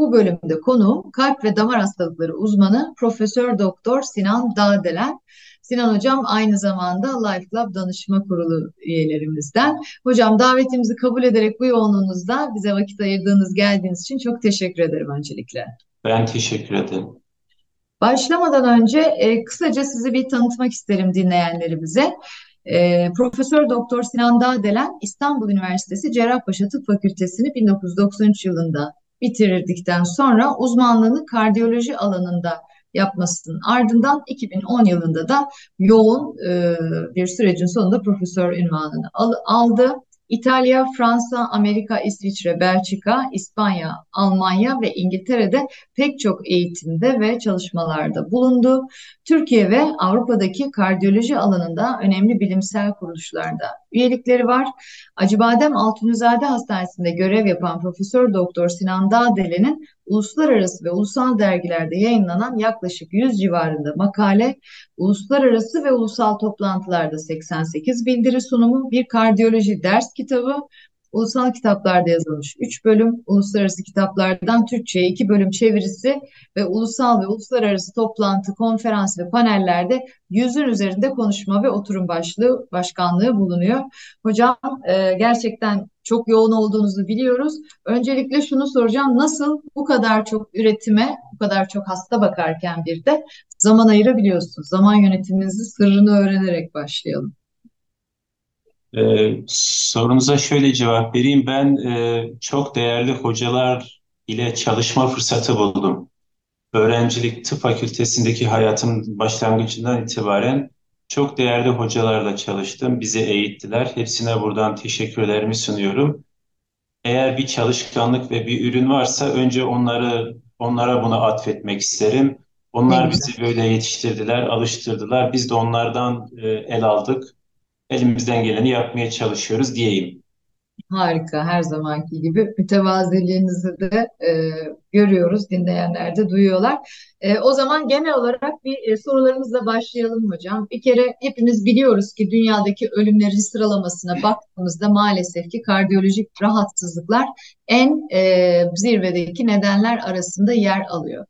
Bu bölümde konuğum kalp ve damar hastalıkları uzmanı Profesör Doktor Sinan Dağdelen. Sinan Hocam aynı zamanda Life Club Danışma Kurulu üyelerimizden. Hocam davetimizi kabul ederek bu yoğunluğunuzda bize vakit ayırdığınız geldiğiniz için çok teşekkür ederim öncelikle. Ben teşekkür ederim. Başlamadan önce e, kısaca sizi bir tanıtmak isterim dinleyenlerimize. E, Profesör Doktor Sinan Dağdelen İstanbul Üniversitesi Cerrahpaşa Tıp Fakültesini 1993 yılında bitirdikten sonra uzmanlığını kardiyoloji alanında yapmasının ardından 2010 yılında da yoğun e, bir sürecin sonunda profesör ünvanını al, aldı. İtalya, Fransa, Amerika, İsviçre, Belçika, İspanya, Almanya ve İngiltere'de pek çok eğitimde ve çalışmalarda bulundu. Türkiye ve Avrupa'daki kardiyoloji alanında önemli bilimsel kuruluşlarda üyelikleri var. Acıbadem Altunizade Hastanesi'nde görev yapan Profesör Doktor Sinan Dağdelen'in uluslararası ve ulusal dergilerde yayınlanan yaklaşık 100 civarında makale, uluslararası ve ulusal toplantılarda 88 bildiri sunumu, bir kardiyoloji ders kitabı, ulusal kitaplarda yazılmış 3 bölüm, uluslararası kitaplardan Türkçe'ye 2 bölüm çevirisi ve ulusal ve uluslararası toplantı, konferans ve panellerde yüzün üzerinde konuşma ve oturum başlığı başkanlığı bulunuyor. Hocam e, gerçekten çok yoğun olduğunuzu biliyoruz. Öncelikle şunu soracağım. Nasıl bu kadar çok üretime, bu kadar çok hasta bakarken bir de zaman ayırabiliyorsunuz? Zaman yönetiminizin sırrını öğrenerek başlayalım. Ee, sorunuza şöyle cevap vereyim. Ben e, çok değerli hocalar ile çalışma fırsatı buldum. Öğrencilik tıp fakültesindeki hayatım başlangıcından itibaren çok değerli hocalarla çalıştım. Bizi eğittiler. Hepsine buradan teşekkürlerimi sunuyorum. Eğer bir çalışkanlık ve bir ürün varsa önce onları onlara bunu atfetmek isterim. Onlar bizi böyle yetiştirdiler, alıştırdılar. Biz de onlardan e, el aldık. Elimizden geleni yapmaya çalışıyoruz diyeyim. Harika, her zamanki gibi mütevaziliğinizi de e, görüyoruz, dinleyenler de duyuyorlar. E, o zaman genel olarak bir e, sorularımızla başlayalım hocam. Bir kere hepimiz biliyoruz ki dünyadaki ölümlerin sıralamasına baktığımızda maalesef ki kardiyolojik rahatsızlıklar en e, zirvedeki nedenler arasında yer alıyor.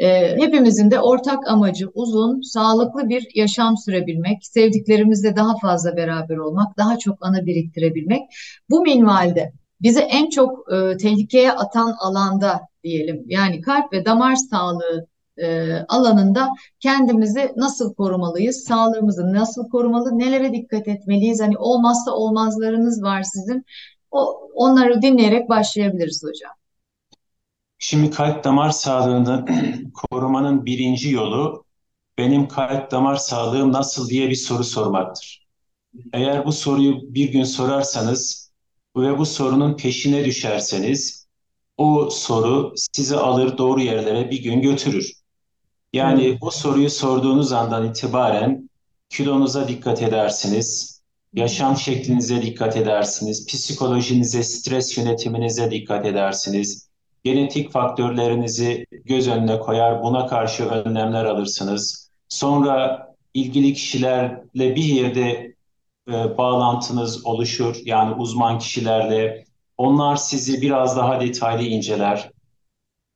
E, hepimizin de ortak amacı uzun, sağlıklı bir yaşam sürebilmek, sevdiklerimizle daha fazla beraber olmak, daha çok ana biriktirebilmek. Bu minvalde bizi en çok e, tehlikeye atan alanda diyelim yani kalp ve damar sağlığı e, alanında kendimizi nasıl korumalıyız? Sağlığımızı nasıl korumalı? Nelere dikkat etmeliyiz? Hani olmazsa olmazlarınız var sizin. O, onları dinleyerek başlayabiliriz hocam. Şimdi kalp damar sağlığını korumanın birinci yolu benim kalp damar sağlığım nasıl diye bir soru sormaktır. Eğer bu soruyu bir gün sorarsanız ve bu sorunun peşine düşerseniz o soru sizi alır doğru yerlere bir gün götürür. Yani o soruyu sorduğunuz andan itibaren kilonuza dikkat edersiniz, yaşam şeklinize dikkat edersiniz, psikolojinize, stres yönetiminize dikkat edersiniz, genetik faktörlerinizi göz önüne koyar, buna karşı önlemler alırsınız. Sonra ilgili kişilerle bir yerde e, bağlantınız oluşur, yani uzman kişilerle. Onlar sizi biraz daha detaylı inceler.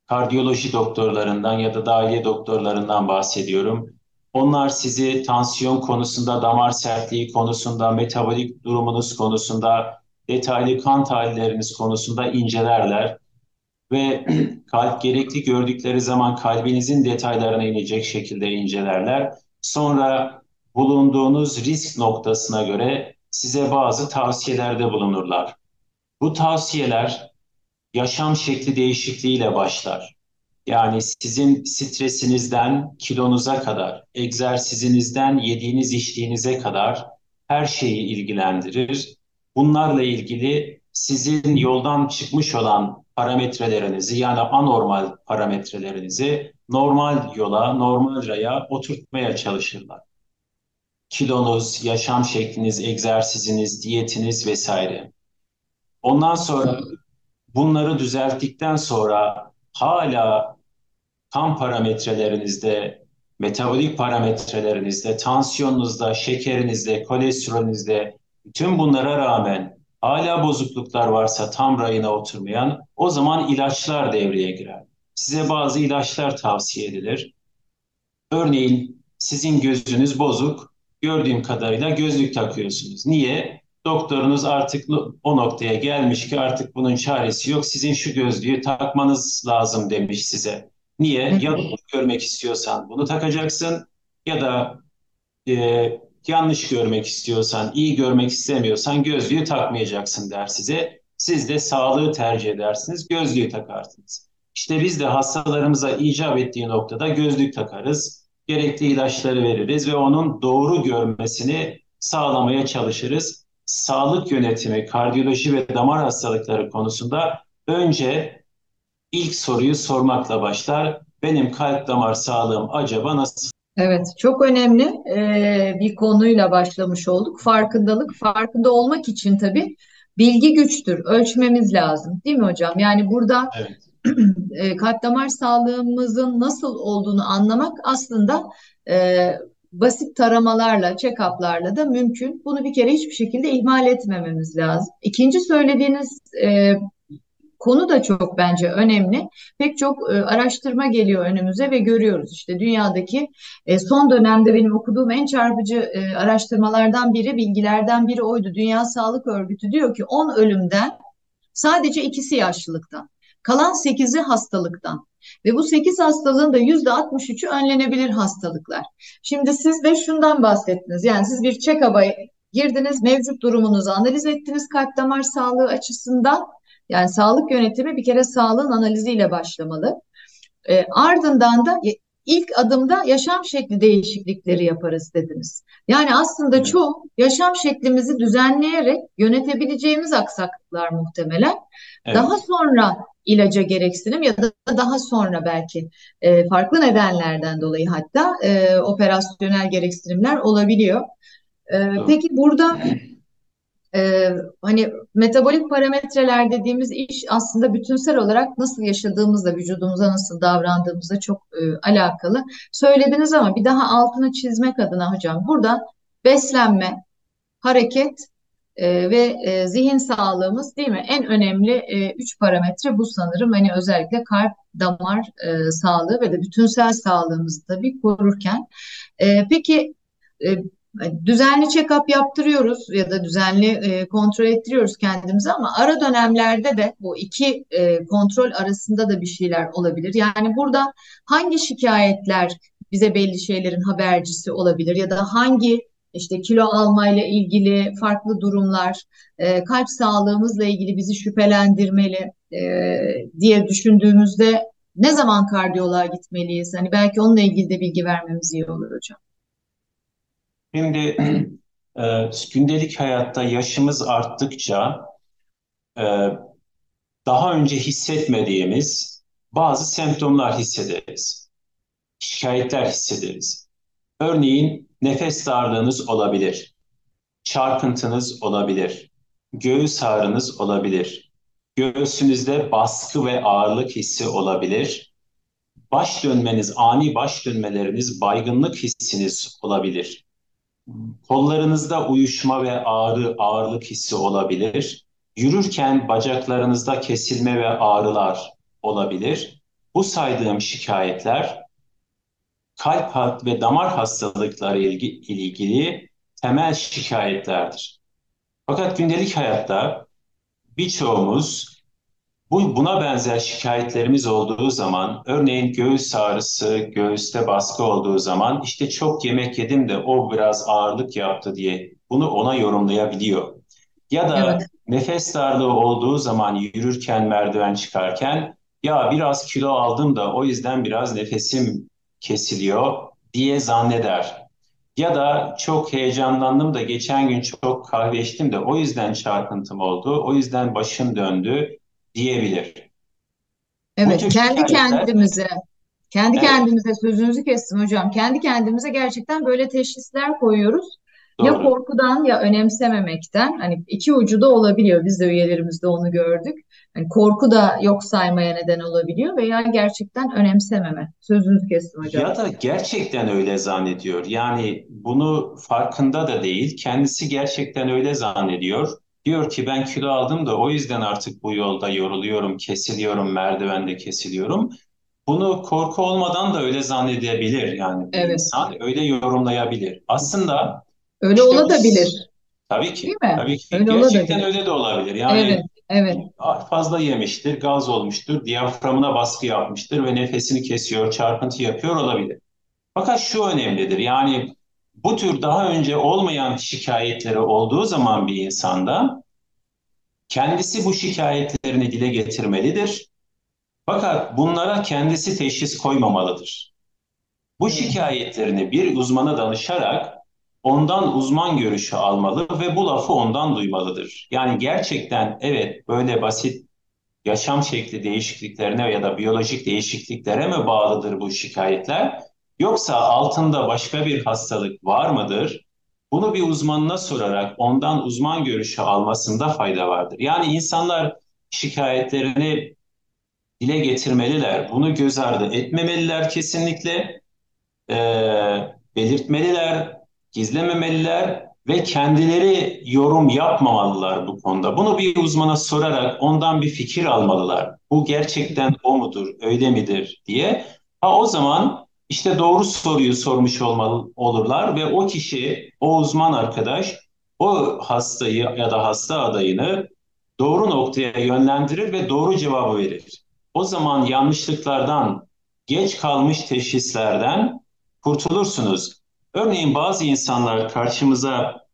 Kardiyoloji doktorlarından ya da dahiliye doktorlarından bahsediyorum. Onlar sizi tansiyon konusunda, damar sertliği konusunda, metabolik durumunuz konusunda, detaylı kan tahlilleriniz konusunda incelerler ve kalp gerekli gördükleri zaman kalbinizin detaylarına inecek şekilde incelerler. Sonra bulunduğunuz risk noktasına göre size bazı tavsiyelerde bulunurlar. Bu tavsiyeler yaşam şekli değişikliğiyle başlar. Yani sizin stresinizden kilonuza kadar, egzersizinizden yediğiniz içtiğinize kadar her şeyi ilgilendirir. Bunlarla ilgili sizin yoldan çıkmış olan parametrelerinizi yani anormal parametrelerinizi normal yola, normal raya oturtmaya çalışırlar. Kilonuz, yaşam şekliniz, egzersiziniz, diyetiniz vesaire. Ondan sonra bunları düzelttikten sonra hala kan parametrelerinizde, metabolik parametrelerinizde, tansiyonunuzda, şekerinizde, kolesterolünüzde, tüm bunlara rağmen hala bozukluklar varsa tam rayına oturmayan o zaman ilaçlar devreye girer. Size bazı ilaçlar tavsiye edilir. Örneğin sizin gözünüz bozuk, gördüğüm kadarıyla gözlük takıyorsunuz. Niye? Doktorunuz artık o noktaya gelmiş ki artık bunun çaresi yok. Sizin şu gözlüğü takmanız lazım demiş size. Niye? Ya görmek istiyorsan bunu takacaksın ya da e, yanlış görmek istiyorsan, iyi görmek istemiyorsan gözlüğü takmayacaksın der size. Siz de sağlığı tercih edersiniz, gözlüğü takarsınız. İşte biz de hastalarımıza icap ettiği noktada gözlük takarız, gerekli ilaçları veririz ve onun doğru görmesini sağlamaya çalışırız. Sağlık yönetimi, kardiyoloji ve damar hastalıkları konusunda önce ilk soruyu sormakla başlar. Benim kalp damar sağlığım acaba nasıl? Evet, çok önemli e, bir konuyla başlamış olduk. Farkındalık, farkında olmak için tabii bilgi güçtür, ölçmemiz lazım, değil mi hocam? Yani burada evet. e, kalp damar sağlığımızın nasıl olduğunu anlamak aslında e, basit taramalarla, check-up'larla da mümkün. Bunu bir kere hiçbir şekilde ihmal etmememiz lazım. İkinci söylediğiniz e, konu da çok bence önemli. Pek çok e, araştırma geliyor önümüze ve görüyoruz. İşte dünyadaki e, son dönemde benim okuduğum en çarpıcı e, araştırmalardan biri, bilgilerden biri oydu. Dünya Sağlık Örgütü diyor ki 10 ölümden sadece ikisi yaşlılıktan. Kalan 8'i hastalıktan. Ve bu 8 hastalığın da %63'ü önlenebilir hastalıklar. Şimdi siz de şundan bahsettiniz. Yani siz bir check-up'a girdiniz, mevcut durumunuzu analiz ettiniz kalp damar sağlığı açısından yani sağlık yönetimi bir kere sağlığın analiziyle başlamalı. E, ardından da ilk adımda yaşam şekli değişiklikleri yaparız dediniz. Yani aslında çoğu yaşam şeklimizi düzenleyerek yönetebileceğimiz aksaklıklar muhtemelen. Evet. Daha sonra ilaca gereksinim ya da daha sonra belki e, farklı nedenlerden dolayı hatta e, operasyonel gereksinimler olabiliyor. E, peki burada ee, hani metabolik parametreler dediğimiz iş aslında bütünsel olarak nasıl yaşadığımızla, vücudumuza nasıl davrandığımızla çok e, alakalı. Söylediniz ama bir daha altını çizmek adına hocam burada beslenme, hareket e, ve e, zihin sağlığımız değil mi? En önemli e, üç parametre bu sanırım. Hani özellikle kalp, damar e, sağlığı ve de bütünsel sağlığımızı tabii korurken. E, peki e, düzenli check-up yaptırıyoruz ya da düzenli e, kontrol ettiriyoruz kendimizi ama ara dönemlerde de bu iki e, kontrol arasında da bir şeyler olabilir. Yani burada hangi şikayetler bize belli şeylerin habercisi olabilir ya da hangi işte kilo almayla ilgili farklı durumlar, e, kalp sağlığımızla ilgili bizi şüphelendirmeli e, diye düşündüğümüzde ne zaman kardiyoloğa gitmeliyiz? Hani belki onunla ilgili de bilgi vermemiz iyi olur hocam. Şimdi e, gündelik hayatta yaşımız arttıkça e, daha önce hissetmediğimiz bazı semptomlar hissederiz. Şikayetler hissederiz. Örneğin nefes darlığınız olabilir. Çarpıntınız olabilir. Göğüs ağrınız olabilir. Göğsünüzde baskı ve ağırlık hissi olabilir. Baş dönmeniz, ani baş dönmeleriniz, baygınlık hissiniz olabilir Kollarınızda uyuşma ve ağrı, ağırlık hissi olabilir. Yürürken bacaklarınızda kesilme ve ağrılar olabilir. Bu saydığım şikayetler kalp ve damar hastalıkları ile ilgili temel şikayetlerdir. Fakat gündelik hayatta birçoğumuz bu, buna benzer şikayetlerimiz olduğu zaman, örneğin göğüs ağrısı, göğüste baskı olduğu zaman işte çok yemek yedim de o biraz ağırlık yaptı diye bunu ona yorumlayabiliyor. Ya da evet. nefes darlığı olduğu zaman yürürken, merdiven çıkarken ya biraz kilo aldım da o yüzden biraz nefesim kesiliyor diye zanneder. Ya da çok heyecanlandım da geçen gün çok kahve içtim de o yüzden çarpıntım oldu, o yüzden başım döndü diyebilir. Evet, kendi kendimize Kendi evet. kendimize sözünüzü kestim hocam. Kendi kendimize gerçekten böyle teşhisler koyuyoruz. Doğru. Ya korkudan ya önemsememekten hani iki ucu da olabiliyor. Biz de üyelerimizde onu gördük. Yani korku da yok saymaya neden olabiliyor veya gerçekten önemsememe. Sözünüzü kestim hocam. Ya da gerçekten öyle zannediyor. Yani bunu farkında da değil. Kendisi gerçekten öyle zannediyor. Diyor ki ben kilo aldım da o yüzden artık bu yolda yoruluyorum, kesiliyorum, merdivende kesiliyorum. Bunu korku olmadan da öyle zannedebilir yani evet. insan öyle yorumlayabilir. Aslında öyle işte olabilir. Tabii ki. Değil mi? Tabii ki. Öyle Gerçekten olabilir. öyle de olabilir. Yani evet, evet. fazla yemiştir, gaz olmuştur, diyaframına baskı yapmıştır ve nefesini kesiyor, çarpıntı yapıyor olabilir. Fakat şu önemlidir. Yani bu tür daha önce olmayan şikayetleri olduğu zaman bir insanda kendisi bu şikayetlerini dile getirmelidir. Fakat bunlara kendisi teşhis koymamalıdır. Bu şikayetlerini bir uzmana danışarak ondan uzman görüşü almalı ve bu lafı ondan duymalıdır. Yani gerçekten evet böyle basit yaşam şekli değişikliklerine ya da biyolojik değişikliklere mi bağlıdır bu şikayetler? Yoksa altında başka bir hastalık var mıdır? Bunu bir uzmanına sorarak ondan uzman görüşü almasında fayda vardır. Yani insanlar şikayetlerini dile getirmeliler. Bunu göz ardı etmemeliler kesinlikle. E, belirtmeliler, gizlememeliler ve kendileri yorum yapmamalılar bu konuda. Bunu bir uzmana sorarak ondan bir fikir almalılar. Bu gerçekten o mudur, öyle midir diye. Ha o zaman işte doğru soruyu sormuş olmalı, olurlar ve o kişi, o uzman arkadaş o hastayı ya da hasta adayını doğru noktaya yönlendirir ve doğru cevabı verir. O zaman yanlışlıklardan, geç kalmış teşhislerden kurtulursunuz. Örneğin bazı insanlar karşımıza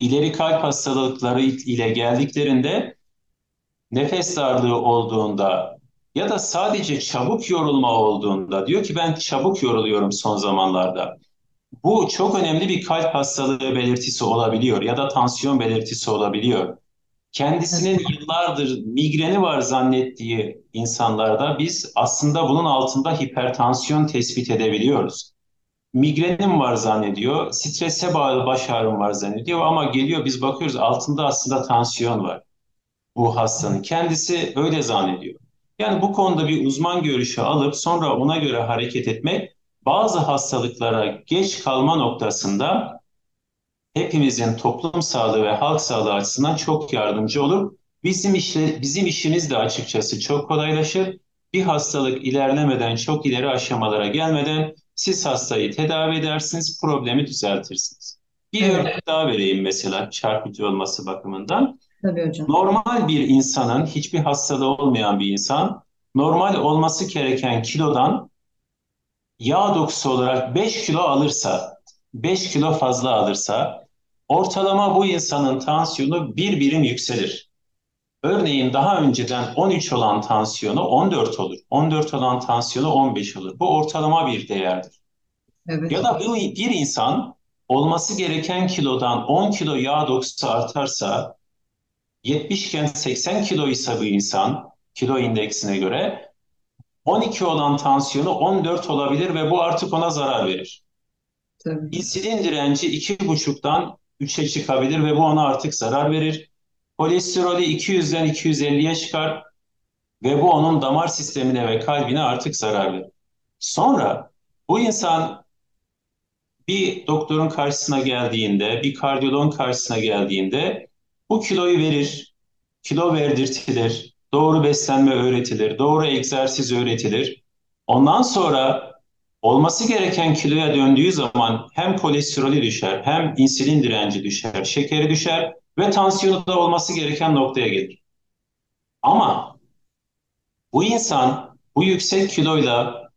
ileri kalp hastalıkları ile geldiklerinde nefes darlığı olduğunda ya da sadece çabuk yorulma olduğunda diyor ki ben çabuk yoruluyorum son zamanlarda. Bu çok önemli bir kalp hastalığı belirtisi olabiliyor ya da tansiyon belirtisi olabiliyor. Kendisinin yıllardır migreni var zannettiği insanlarda biz aslında bunun altında hipertansiyon tespit edebiliyoruz. Migrenim var zannediyor, strese bağlı baş ağrım var zannediyor ama geliyor biz bakıyoruz altında aslında tansiyon var bu hastanın. Kendisi öyle zannediyor. Yani bu konuda bir uzman görüşü alıp sonra ona göre hareket etmek bazı hastalıklara geç kalma noktasında hepimizin toplum sağlığı ve halk sağlığı açısından çok yardımcı olur. Bizim işle, bizim işimiz de açıkçası çok kolaylaşır. Bir hastalık ilerlemeden, çok ileri aşamalara gelmeden siz hastayı tedavi edersiniz, problemi düzeltirsiniz. Bir evet. örnek daha vereyim mesela çarpıcı olması bakımından. Tabii hocam. Normal bir insanın, hiçbir hastalığı olmayan bir insan, normal olması gereken kilodan yağ dokusu olarak 5 kilo alırsa, 5 kilo fazla alırsa, ortalama bu insanın tansiyonu bir birim yükselir. Örneğin daha önceden 13 olan tansiyonu 14 olur. 14 olan tansiyonu 15 olur. Bu ortalama bir değerdir. Evet. Ya da bu bir insan olması gereken kilodan 10 kilo yağ dokusu artarsa 70 iken 80 kilo ise bu insan kilo indeksine göre 12 olan tansiyonu 14 olabilir ve bu artık ona zarar verir. Tabii. İnsülin direnci 2,5'dan 3'e çıkabilir ve bu ona artık zarar verir. Kolesterolü 200'den 250'ye çıkar ve bu onun damar sistemine ve kalbine artık zarar verir. Sonra bu insan bir doktorun karşısına geldiğinde, bir kardiyologun karşısına geldiğinde bu kiloyu verir, kilo verdirtilir, doğru beslenme öğretilir, doğru egzersiz öğretilir. Ondan sonra olması gereken kiloya döndüğü zaman hem kolesterolü düşer, hem insülin direnci düşer, şekeri düşer ve tansiyonu da olması gereken noktaya gelir. Ama bu insan bu yüksek kiloyla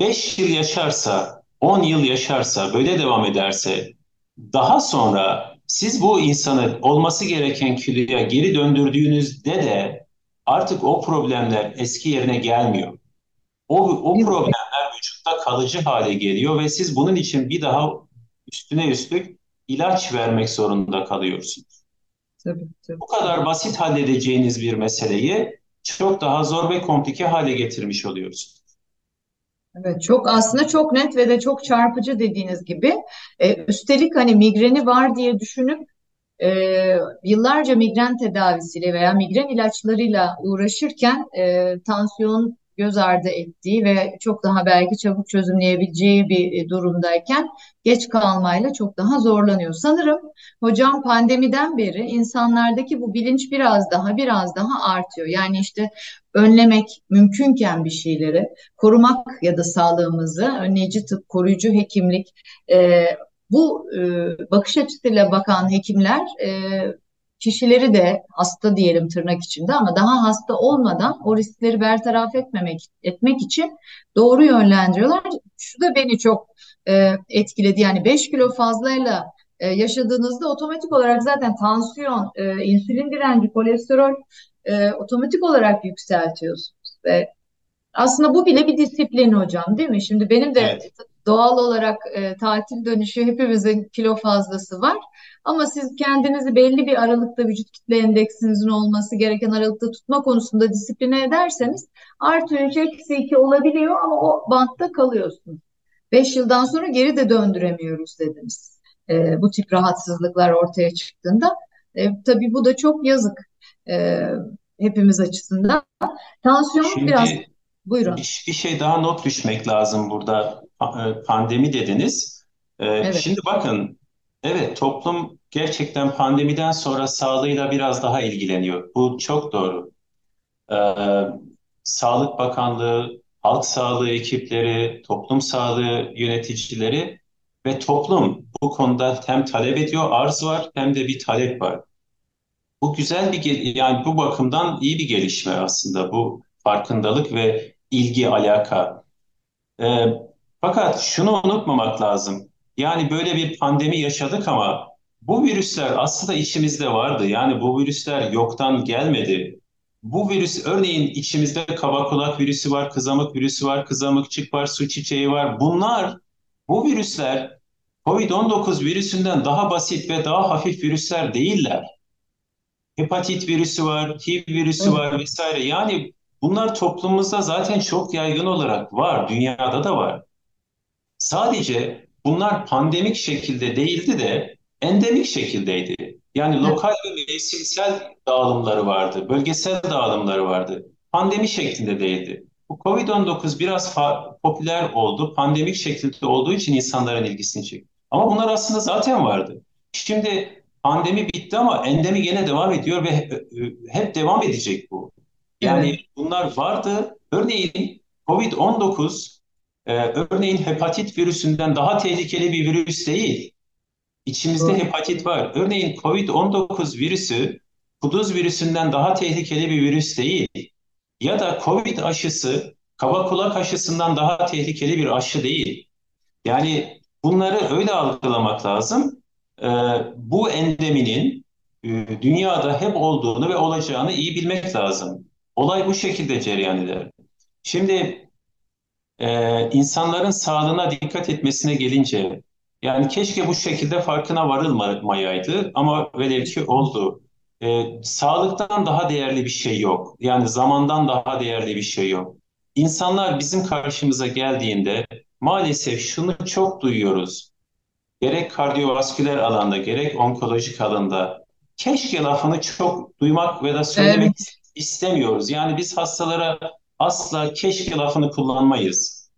5 yıl yaşarsa, 10 yıl yaşarsa, böyle devam ederse daha sonra siz bu insanı olması gereken kiloya geri döndürdüğünüzde de artık o problemler eski yerine gelmiyor. O, o problemler vücutta kalıcı hale geliyor ve siz bunun için bir daha üstüne üstlük ilaç vermek zorunda kalıyorsunuz. Tabii, tabii. Bu kadar basit halledeceğiniz bir meseleyi çok daha zor ve komplike hale getirmiş oluyorsunuz. Evet, çok aslında çok net ve de çok çarpıcı dediğiniz gibi. Ee, üstelik hani migreni var diye düşünüp e, yıllarca migren tedavisiyle veya migren ilaçlarıyla uğraşırken e, tansiyon göz ardı ettiği ve çok daha belki çabuk çözümleyebileceği bir e, durumdayken geç kalmayla çok daha zorlanıyor. Sanırım hocam pandemiden beri insanlardaki bu bilinç biraz daha biraz daha artıyor. Yani işte önlemek mümkünken bir şeyleri korumak ya da sağlığımızı önleyici tıp, koruyucu hekimlik e, bu e, bakış açısıyla bakan hekimler e, kişileri de hasta diyelim tırnak içinde ama daha hasta olmadan o riskleri bertaraf etmemek etmek için doğru yönlendiriyorlar. Şu da beni çok e, etkiledi. Yani 5 kilo fazlayla e, yaşadığınızda otomatik olarak zaten tansiyon, e, insülin direnci, kolesterol e, otomatik olarak yükseltiyorsunuz. Ve aslında bu bile bir disiplin hocam değil mi? Şimdi benim de evet. Doğal olarak e, tatil dönüşü hepimizin kilo fazlası var. Ama siz kendinizi belli bir aralıkta vücut kitle endeksinizin olması gereken aralıkta tutma konusunda disipline ederseniz artı 3 eksi 2 olabiliyor ama o bantta kalıyorsunuz. 5 yıldan sonra geri de döndüremiyoruz dediniz. E, bu tip rahatsızlıklar ortaya çıktığında. E, tabii bu da çok yazık e, hepimiz açısından. Tansiyon Şimdi, biraz buyurun. Bir, bir şey daha not düşmek lazım burada. E, pandemi dediniz. E, evet. Şimdi bakın Evet, toplum gerçekten pandemiden sonra sağlığıyla biraz daha ilgileniyor. Bu çok doğru. Ee, Sağlık Bakanlığı, halk sağlığı ekipleri, toplum sağlığı yöneticileri ve toplum bu konuda hem talep ediyor, arz var hem de bir talep var. Bu güzel bir yani bu bakımdan iyi bir gelişme aslında bu farkındalık ve ilgi alaka. Ee, fakat şunu unutmamak lazım. Yani böyle bir pandemi yaşadık ama bu virüsler aslında içimizde vardı. Yani bu virüsler yoktan gelmedi. Bu virüs örneğin içimizde kaba kulak virüsü var, kızamık virüsü var, kızamıkçık var, su çiçeği var. Bunlar, bu virüsler COVID-19 virüsünden daha basit ve daha hafif virüsler değiller. Hepatit virüsü var, HIV virüsü var vesaire. Yani bunlar toplumumuzda zaten çok yaygın olarak var, dünyada da var. Sadece bunlar pandemik şekilde değildi de endemik şekildeydi. Yani lokal ve mevsimsel dağılımları vardı, bölgesel dağılımları vardı. Pandemi şeklinde değildi. Bu Covid-19 biraz popüler oldu, pandemik şekilde olduğu için insanların ilgisini çekti. Ama bunlar aslında zaten vardı. Şimdi pandemi bitti ama endemi gene devam ediyor ve e, e, hep devam edecek bu. Yani evet. bunlar vardı. Örneğin Covid-19 e, örneğin hepatit virüsünden daha tehlikeli bir virüs değil. İçimizde evet. hepatit var. Örneğin COVID-19 virüsü kuduz virüsünden daha tehlikeli bir virüs değil. Ya da COVID aşısı kaba kulak aşısından daha tehlikeli bir aşı değil. Yani bunları öyle algılamak lazım. Ee, bu endeminin e, dünyada hep olduğunu ve olacağını iyi bilmek lazım. Olay bu şekilde cereyan eder. Şimdi e, insanların sağlığına dikkat etmesine gelince yani keşke bu şekilde farkına varılmayaydı ama velev ki oldu. E, sağlıktan daha değerli bir şey yok. Yani zamandan daha değerli bir şey yok. İnsanlar bizim karşımıza geldiğinde maalesef şunu çok duyuyoruz. Gerek kardiyovasküler alanda gerek onkolojik alanda keşke lafını çok duymak ve da söylemek evet. istemiyoruz. Yani biz hastalara asla keşke lafını kullanmayız.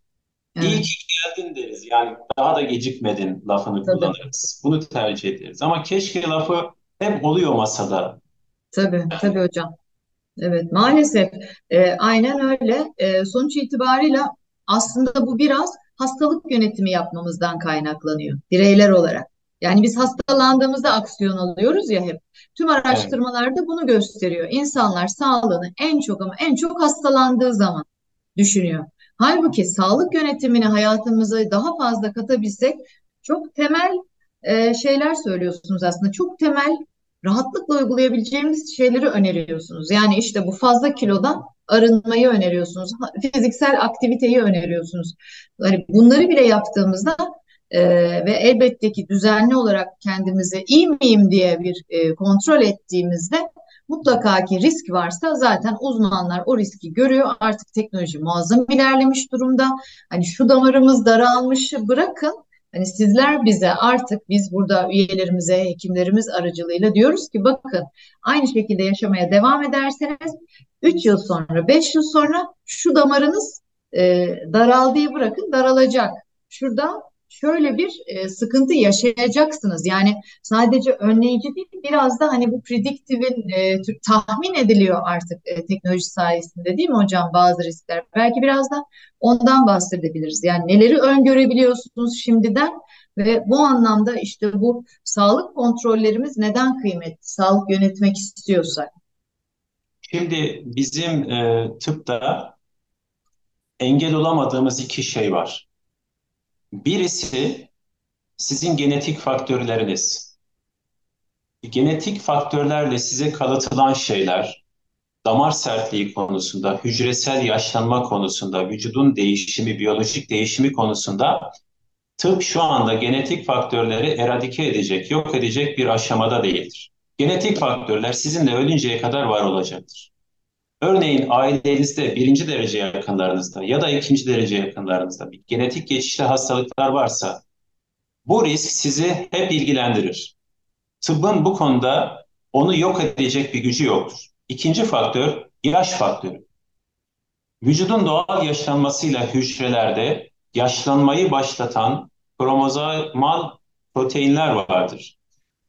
Evet. İyi ki geldin deriz. Yani daha da gecikmedin lafını Tabii. kullanırız. Bunu tercih ederiz. Ama keşke lafı hep oluyor masada. Tabii, tabii hocam. Evet, maalesef e, aynen öyle. E, sonuç itibarıyla aslında bu biraz hastalık yönetimi yapmamızdan kaynaklanıyor bireyler olarak. Yani biz hastalandığımızda aksiyon alıyoruz ya hep. Tüm araştırmalarda bunu gösteriyor. İnsanlar sağlığını en çok ama en çok hastalandığı zaman düşünüyor. Halbuki sağlık yönetimini hayatımıza daha fazla katabilsek çok temel e, şeyler söylüyorsunuz aslında. Çok temel rahatlıkla uygulayabileceğimiz şeyleri öneriyorsunuz. Yani işte bu fazla kilodan arınmayı öneriyorsunuz. Fiziksel aktiviteyi öneriyorsunuz. Yani bunları bile yaptığımızda e, ve elbette ki düzenli olarak kendimizi iyi miyim diye bir e, kontrol ettiğimizde mutlaka ki risk varsa zaten uzmanlar o riski görüyor. Artık teknoloji muazzam ilerlemiş durumda. Hani şu damarımız daralmışı bırakın. Hani sizler bize artık biz burada üyelerimize, hekimlerimiz aracılığıyla diyoruz ki bakın aynı şekilde yaşamaya devam ederseniz 3 yıl sonra, 5 yıl sonra şu damarınız e, daraldığı bırakın daralacak. Şurada şöyle bir e, sıkıntı yaşayacaksınız. Yani sadece önleyici değil, biraz da hani bu prediktifin e, tahmin ediliyor artık e, teknoloji sayesinde değil mi hocam bazı riskler? Belki biraz da ondan bahsedebiliriz. Yani neleri öngörebiliyorsunuz şimdiden ve bu anlamda işte bu sağlık kontrollerimiz neden kıymetli? Sağlık yönetmek istiyorsak. Şimdi bizim e, tıpta engel olamadığımız iki şey var. Birisi sizin genetik faktörleriniz. Genetik faktörlerle size kalıtılan şeyler, damar sertliği konusunda, hücresel yaşlanma konusunda, vücudun değişimi, biyolojik değişimi konusunda tıp şu anda genetik faktörleri eradike edecek, yok edecek bir aşamada değildir. Genetik faktörler sizinle ölünceye kadar var olacaktır. Örneğin ailenizde birinci derece yakınlarınızda ya da ikinci derece yakınlarınızda bir genetik geçişli hastalıklar varsa bu risk sizi hep ilgilendirir. Tıbbın bu konuda onu yok edecek bir gücü yoktur. İkinci faktör yaş faktörü. Vücudun doğal yaşlanmasıyla hücrelerde yaşlanmayı başlatan kromozomal proteinler vardır.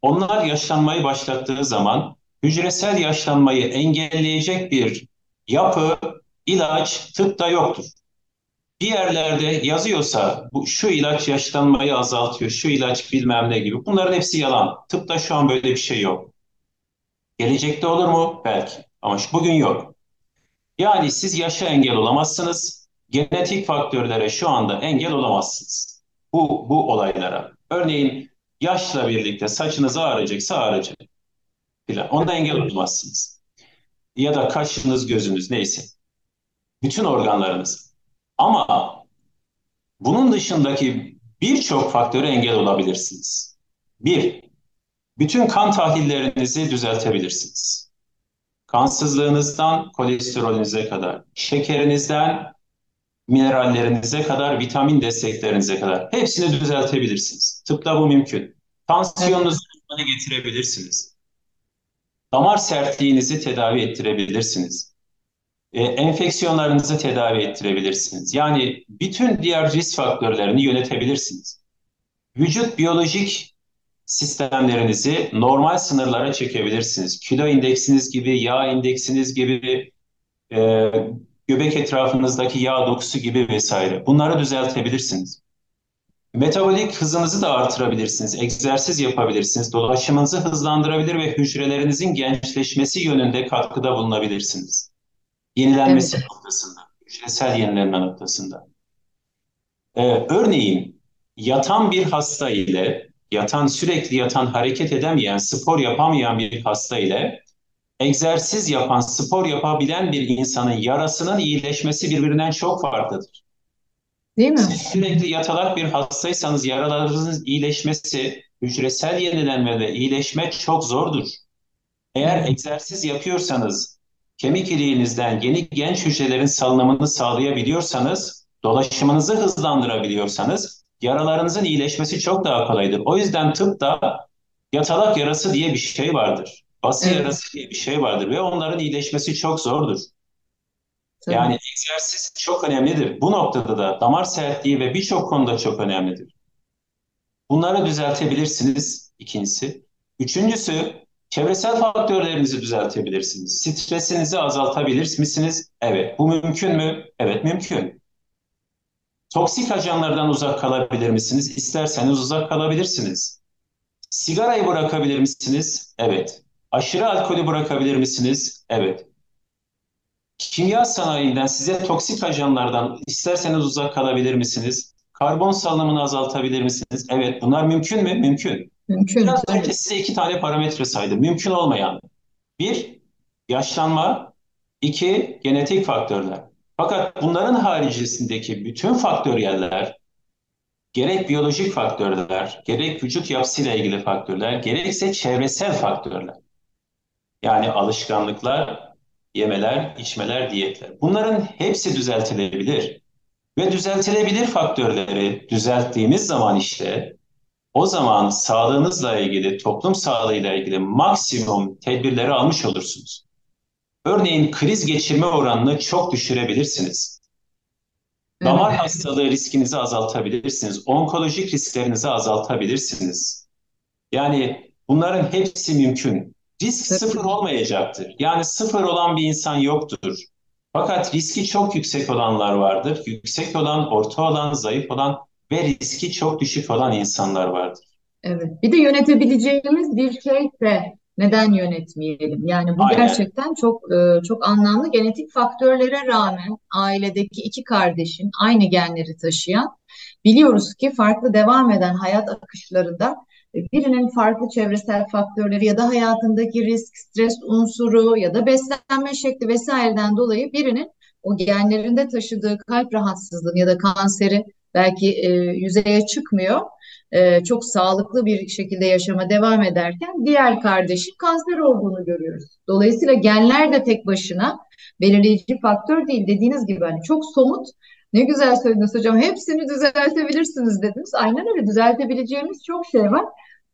Onlar yaşlanmayı başlattığı zaman hücresel yaşlanmayı engelleyecek bir yapı, ilaç tıpta yoktur. Bir yerlerde yazıyorsa bu şu ilaç yaşlanmayı azaltıyor, şu ilaç bilmem ne gibi. Bunların hepsi yalan. Tıpta şu an böyle bir şey yok. Gelecekte olur mu? Belki. Ama bugün yok. Yani siz yaşa engel olamazsınız. Genetik faktörlere şu anda engel olamazsınız. Bu, bu olaylara. Örneğin yaşla birlikte saçınız ağrıyacaksa ağrıyacak filan. Onda engel olamazsınız. Ya da kaşınız, gözünüz neyse. Bütün organlarınız. Ama bunun dışındaki birçok faktöre engel olabilirsiniz. Bir, bütün kan tahlillerinizi düzeltebilirsiniz. Kansızlığınızdan kolesterolünüze kadar, şekerinizden minerallerinize kadar, vitamin desteklerinize kadar hepsini düzeltebilirsiniz. Tıpta bu mümkün. Tansiyonunuzu evet. getirebilirsiniz. Damar sertliğinizi tedavi ettirebilirsiniz. E, enfeksiyonlarınızı tedavi ettirebilirsiniz. Yani bütün diğer risk faktörlerini yönetebilirsiniz. Vücut biyolojik sistemlerinizi normal sınırlara çekebilirsiniz. Kilo indeksiniz gibi, yağ indeksiniz gibi, e, göbek etrafınızdaki yağ dokusu gibi vesaire. Bunları düzeltebilirsiniz. Metabolik hızınızı da artırabilirsiniz, egzersiz yapabilirsiniz, dolaşımınızı hızlandırabilir ve hücrelerinizin gençleşmesi yönünde katkıda bulunabilirsiniz. Yenilenmesi evet. noktasında, hücresel yenilenme noktasında. Ee, örneğin yatan bir hasta ile, yatan sürekli yatan hareket edemeyen, spor yapamayan bir hasta ile egzersiz yapan, spor yapabilen bir insanın yarasının iyileşmesi birbirinden çok farklıdır. Değil mi? Siz sürekli yatalak bir hastaysanız yaralarınızın iyileşmesi, hücresel yenilenme ve iyileşme çok zordur. Eğer egzersiz yapıyorsanız, kemik iliğinizden yeni genç hücrelerin salınımını sağlayabiliyorsanız, dolaşımınızı hızlandırabiliyorsanız, yaralarınızın iyileşmesi çok daha kolaydır. O yüzden tıpta yatalak yarası diye bir şey vardır. Bası evet. yarası diye bir şey vardır ve onların iyileşmesi çok zordur. Tabii. Yani egzersiz çok önemlidir. Bu noktada da damar sertliği ve birçok konuda çok önemlidir. Bunları düzeltebilirsiniz ikincisi. Üçüncüsü çevresel faktörlerinizi düzeltebilirsiniz. Stresinizi azaltabilir misiniz? Evet. Bu mümkün mü? Evet mümkün. Toksik ajanlardan uzak kalabilir misiniz? İsterseniz uzak kalabilirsiniz. Sigarayı bırakabilir misiniz? Evet. Aşırı alkolü bırakabilir misiniz? Evet kimya sanayinden size toksik ajanlardan isterseniz uzak kalabilir misiniz? Karbon salınımını azaltabilir misiniz? Evet bunlar mümkün mü? Mümkün. Mümkün. Biraz önce size iki tane parametre saydım. Mümkün olmayan. Bir, yaşlanma. iki genetik faktörler. Fakat bunların haricindeki bütün faktöriyeller, gerek biyolojik faktörler, gerek vücut yapısıyla ilgili faktörler, gerekse çevresel faktörler. Yani alışkanlıklar, yemeler, içmeler, diyetler. Bunların hepsi düzeltilebilir. Ve düzeltilebilir faktörleri düzelttiğimiz zaman işte o zaman sağlığınızla ilgili, toplum sağlığıyla ilgili maksimum tedbirleri almış olursunuz. Örneğin kriz geçirme oranını çok düşürebilirsiniz. Damar evet. hastalığı riskinizi azaltabilirsiniz. Onkolojik risklerinizi azaltabilirsiniz. Yani bunların hepsi mümkün. Risk sıfır olmayacaktır. Yani sıfır olan bir insan yoktur. Fakat riski çok yüksek olanlar vardır. Yüksek olan, orta olan, zayıf olan ve riski çok düşük olan insanlar vardır. Evet. Bir de yönetebileceğimiz bir şey de neden yönetmeyelim? Yani bu Aynen. gerçekten çok e, çok anlamlı. Genetik faktörlere rağmen ailedeki iki kardeşin aynı genleri taşıyan biliyoruz ki farklı devam eden hayat akışlarında birinin farklı çevresel faktörleri ya da hayatındaki risk, stres unsuru ya da beslenme şekli vesaireden dolayı birinin o genlerinde taşıdığı kalp rahatsızlığı ya da kanseri belki e, yüzeye çıkmıyor. E, çok sağlıklı bir şekilde yaşama devam ederken diğer kardeşin kanser olduğunu görüyoruz. Dolayısıyla genler de tek başına belirleyici faktör değil. Dediğiniz gibi hani çok somut ne güzel söylediniz hocam. Hepsini düzeltebilirsiniz dediniz. Aynen öyle düzeltebileceğimiz çok şey var.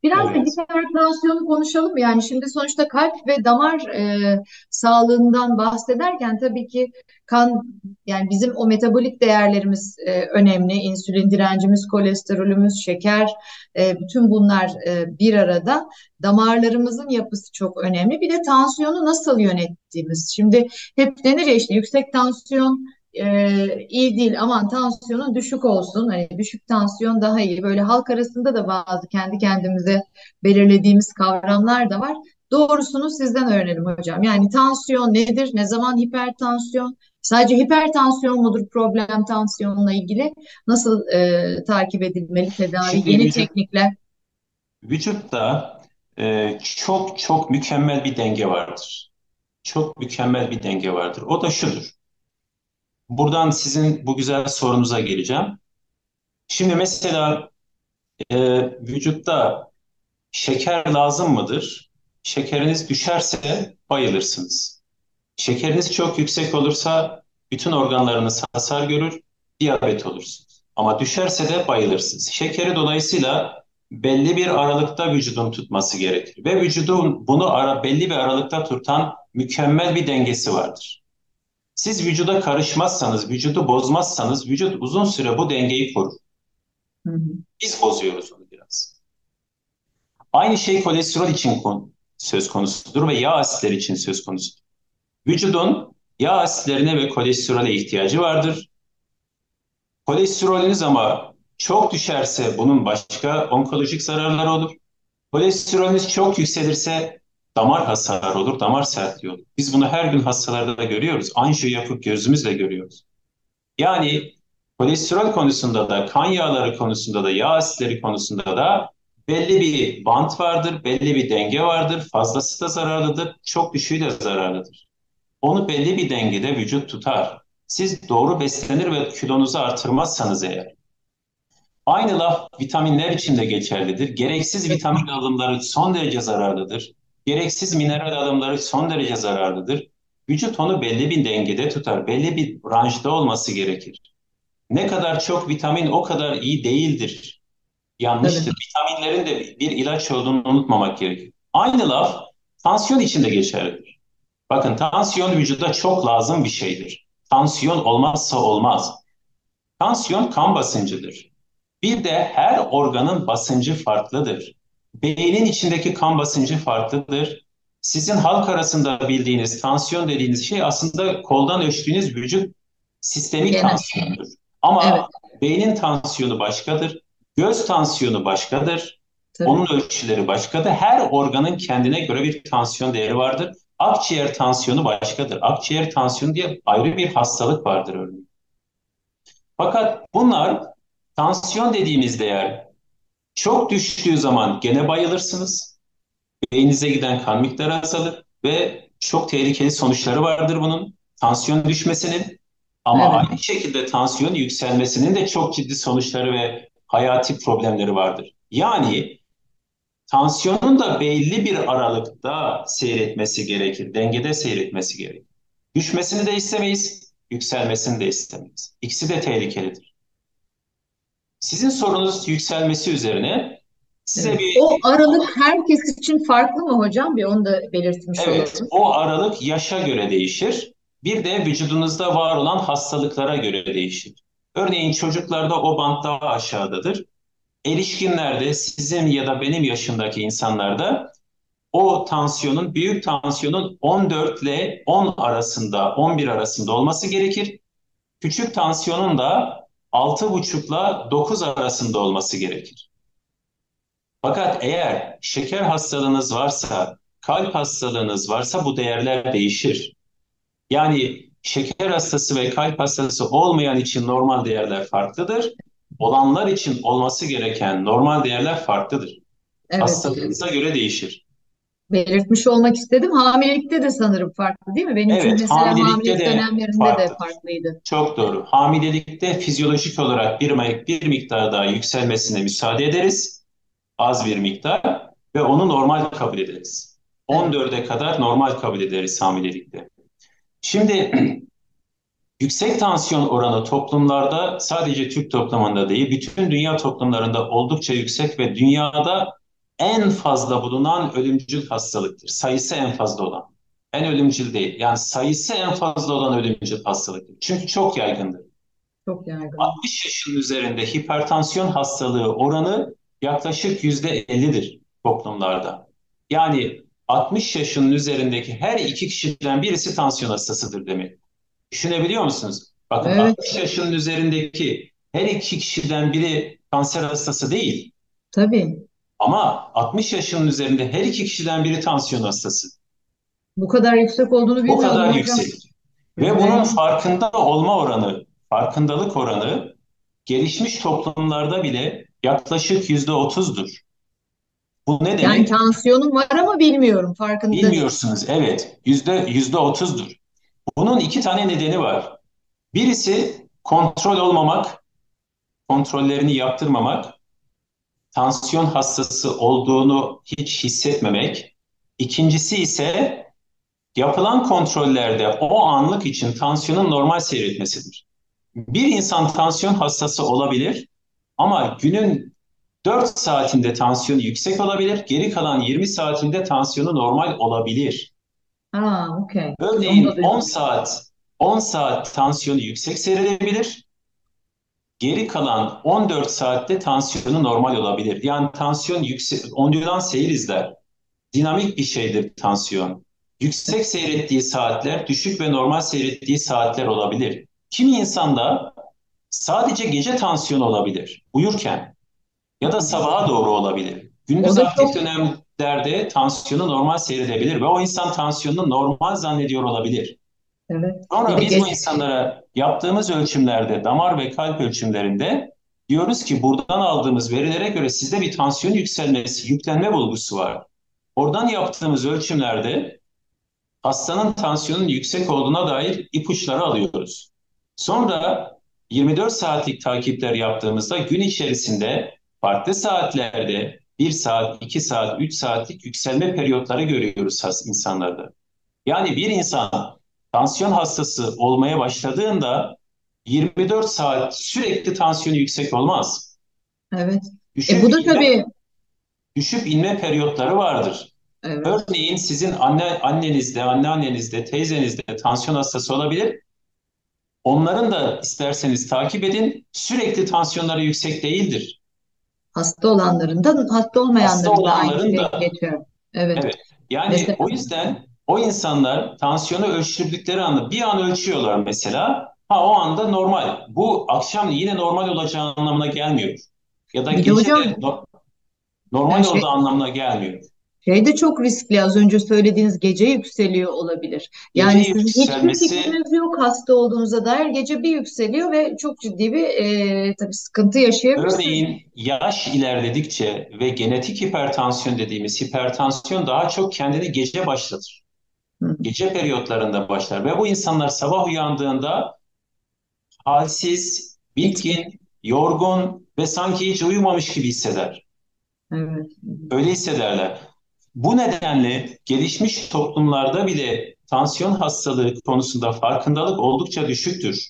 Biraz evet. da hipertansiyonu konuşalım. Yani şimdi sonuçta kalp ve damar e, sağlığından bahsederken tabii ki kan yani bizim o metabolik değerlerimiz e, önemli. İnsülin direncimiz, kolesterolümüz, şeker e, bütün bunlar e, bir arada. Damarlarımızın yapısı çok önemli. Bir de tansiyonu nasıl yönettiğimiz. Şimdi hep denir ya işte yüksek tansiyon e, iyi değil. Aman tansiyonun düşük olsun. Hani düşük tansiyon daha iyi. Böyle halk arasında da bazı kendi kendimize belirlediğimiz kavramlar da var. Doğrusunu sizden öğrenelim hocam. Yani tansiyon nedir? Ne zaman hipertansiyon? Sadece hipertansiyon mudur problem tansiyonla ilgili? Nasıl e, takip edilmeli tedavi Şimdi yeni vücut, teknikler? Vücutta e, çok çok mükemmel bir denge vardır. Çok mükemmel bir denge vardır. O da şudur Buradan sizin bu güzel sorunuza geleceğim. Şimdi mesela e, vücutta şeker lazım mıdır? Şekeriniz düşerse bayılırsınız. Şekeriniz çok yüksek olursa bütün organlarınız hasar görür, diyabet olursunuz. Ama düşerse de bayılırsınız. Şekeri dolayısıyla belli bir aralıkta vücudun tutması gerekir. Ve vücudun bunu ara, belli bir aralıkta tutan mükemmel bir dengesi vardır. Siz vücuda karışmazsanız, vücudu bozmazsanız vücut uzun süre bu dengeyi korur. Hı hı. Biz bozuyoruz onu biraz. Aynı şey kolesterol için konu, söz konusudur ve yağ asitleri için söz konusudur. Vücudun yağ asitlerine ve kolesterole ihtiyacı vardır. Kolesterolünüz ama çok düşerse bunun başka onkolojik zararları olur. Kolesterolünüz çok yükselirse damar hasarı olur, damar sertliği olur. Biz bunu her gün hastalarda da görüyoruz. Anjiyo yapıp gözümüzle görüyoruz. Yani kolesterol konusunda da, kan yağları konusunda da, yağ asitleri konusunda da belli bir bant vardır, belli bir denge vardır. Fazlası da zararlıdır, çok düşüğü de zararlıdır. Onu belli bir dengede vücut tutar. Siz doğru beslenir ve kilonuzu artırmazsanız eğer, Aynı laf vitaminler için de geçerlidir. Gereksiz vitamin alımları son derece zararlıdır. Gereksiz mineral alımları son derece zararlıdır. Vücut onu belli bir dengede tutar, belli bir ranjda olması gerekir. Ne kadar çok vitamin o kadar iyi değildir. Yanlıştır. Evet. Vitaminlerin de bir ilaç olduğunu unutmamak gerekir. Aynı laf tansiyon için de geçerlidir. Bakın tansiyon vücuda çok lazım bir şeydir. Tansiyon olmazsa olmaz. Tansiyon kan basıncıdır. Bir de her organın basıncı farklıdır. Beynin içindeki kan basıncı farklıdır. Sizin halk arasında bildiğiniz tansiyon dediğiniz şey aslında koldan ölçtüğünüz vücut sistemik Genel. tansiyondur. Ama evet. beynin tansiyonu başkadır. Göz tansiyonu başkadır. Tabii. Onun ölçüleri başkadır. Her organın kendine göre bir tansiyon değeri vardır. Akciğer tansiyonu başkadır. Akciğer tansiyonu diye ayrı bir hastalık vardır örneğin. Fakat bunlar tansiyon dediğimiz değer çok düştüğü zaman gene bayılırsınız. Beyninize giden kan miktarı azalır ve çok tehlikeli sonuçları vardır bunun. Tansiyon düşmesinin ama evet. aynı şekilde tansiyon yükselmesinin de çok ciddi sonuçları ve hayati problemleri vardır. Yani tansiyonun da belli bir aralıkta seyretmesi gerekir, dengede seyretmesi gerekir. Düşmesini de istemeyiz, yükselmesini de istemeyiz. İkisi de tehlikelidir. Sizin sorunuz yükselmesi üzerine size Evet. bir O aralık herkes için farklı mı hocam? Bir onu da belirtmiş evet olalım. o aralık yaşa göre değişir. Bir de vücudunuzda var olan hastalıklara göre değişir. Örneğin çocuklarda o bant daha aşağıdadır. Erişkinlerde sizin ya da benim yaşındaki insanlarda o tansiyonun büyük tansiyonun 14 ile 10 arasında 11 arasında olması gerekir. Küçük tansiyonun da 6,5 ile 9 arasında olması gerekir. Fakat eğer şeker hastalığınız varsa, kalp hastalığınız varsa bu değerler değişir. Yani şeker hastası ve kalp hastası olmayan için normal değerler farklıdır. Olanlar için olması gereken normal değerler farklıdır. Evet. Hastalığınıza göre değişir. Belirtmiş olmak istedim. Hamilelikte de sanırım farklı değil mi? Benim için Evet, mesela hamilelikte hamilelik de dönemlerinde de farklıdır. farklıydı. Çok doğru. Hamilelikte fizyolojik olarak bir, bir miktar daha yükselmesine müsaade ederiz. Az bir miktar ve onu normal kabul ederiz. 14'e kadar normal kabul ederiz hamilelikte. Şimdi yüksek tansiyon oranı toplumlarda sadece Türk toplumunda değil, bütün dünya toplumlarında oldukça yüksek ve dünyada en fazla bulunan ölümcül hastalıktır. Sayısı en fazla olan. En ölümcül değil. Yani sayısı en fazla olan ölümcül hastalıktır. Çünkü çok yaygındır. Çok yaygın. 60 yaşın üzerinde hipertansiyon hastalığı oranı yaklaşık %50'dir toplumlarda. Yani 60 yaşının üzerindeki her iki kişiden birisi tansiyon hastasıdır demek. Düşünebiliyor musunuz? Bakın Evet. 60 yaşının üzerindeki her iki kişiden biri kanser hastası değil. Tabii. Ama 60 yaşının üzerinde her iki kişiden biri tansiyon hastası. Bu kadar yüksek olduğunu O bilmiyordum kadar hocam. yüksek. Ve Evet. bunun farkında olma oranı, farkındalık oranı gelişmiş toplumlarda bile yaklaşık yüzde otuzdur. Bu ne Yani demek? tansiyonum var ama bilmiyorum. Farkında. Bilmiyorsunuz. Evet, yüzde yüzde otuzdur. Bunun iki tane nedeni var. Birisi kontrol olmamak, kontrollerini yaptırmamak, tansiyon hastası olduğunu hiç hissetmemek. İkincisi ise yapılan kontrollerde o anlık için tansiyonun normal seyretmesidir. Bir insan tansiyon hastası olabilir ama günün 4 saatinde tansiyonu yüksek olabilir, geri kalan 20 saatinde tansiyonu normal olabilir. Ha, okey. Örneğin Onu da duydum. 10 saat 10 saat tansiyonu yüksek seyredebilir. Geri kalan 14 saatte tansiyonu normal olabilir. Yani tansiyon yüksek, ondülans seyir izler. Dinamik bir şeydir tansiyon. Yüksek seyrettiği saatler, düşük ve normal seyrettiği saatler olabilir. Kimi insanda sadece gece tansiyon olabilir, uyurken ya da sabaha doğru olabilir. Gündüz aktif çok- dönemlerde tansiyonu normal seyredebilir ve o insan tansiyonunu normal zannediyor olabilir. Evet. Sonra biz bu insanlara yaptığımız ölçümlerde, damar ve kalp ölçümlerinde diyoruz ki buradan aldığımız verilere göre sizde bir tansiyon yükselmesi, yüklenme bulgusu var. Oradan yaptığımız ölçümlerde hastanın tansiyonun yüksek olduğuna dair ipuçları alıyoruz. Sonra 24 saatlik takipler yaptığımızda gün içerisinde farklı saatlerde 1 saat, 2 saat, 3 saatlik yükselme periyotları görüyoruz insanlarda. Yani bir insan tansiyon hastası olmaya başladığında 24 saat sürekli tansiyonu yüksek olmaz. Evet. Düşüp E bu da inme, tabii düşüp inme periyotları vardır. evet. Örneğin sizin anne annenizde, anneannenizde, teyzenizde tansiyon hastası olabilir. Onların da isterseniz takip edin. Sürekli tansiyonları yüksek değildir. Hasta olanların da hasta Hasta olmayanların da aynı şey da geçiyor. Evet. Evet. Yani Mesela- o yüzden o insanlar tansiyonu ölçtürdükleri anda bir an ölçüyorlar mesela. Ha o anda normal. Bu akşam yine normal olacağı anlamına gelmiyor. Ya da Bir gece hocam- de no- normal şey- olduğu anlamına gelmiyor. Şey de çok riskli. Az önce söylediğiniz gece yükseliyor olabilir. Yani Gece sizin hiçbir yükselmesi- fikriniz yok hasta olduğunuza dair gece bir yükseliyor ve çok ciddi bir e, tabii sıkıntı yaşayabilirsiniz. Örneğin yaş ilerledikçe ve genetik hipertansiyon dediğimiz hipertansiyon daha çok kendini gece başlatır. Gece periyotlarında başlar ve bu insanlar sabah uyandığında halsiz, bitkin, yorgun ve sanki hiç uyumamış gibi hisseder. Evet. Öyle hissederler. Bu nedenle gelişmiş toplumlarda bile tansiyon hastalığı konusunda farkındalık oldukça düşüktür.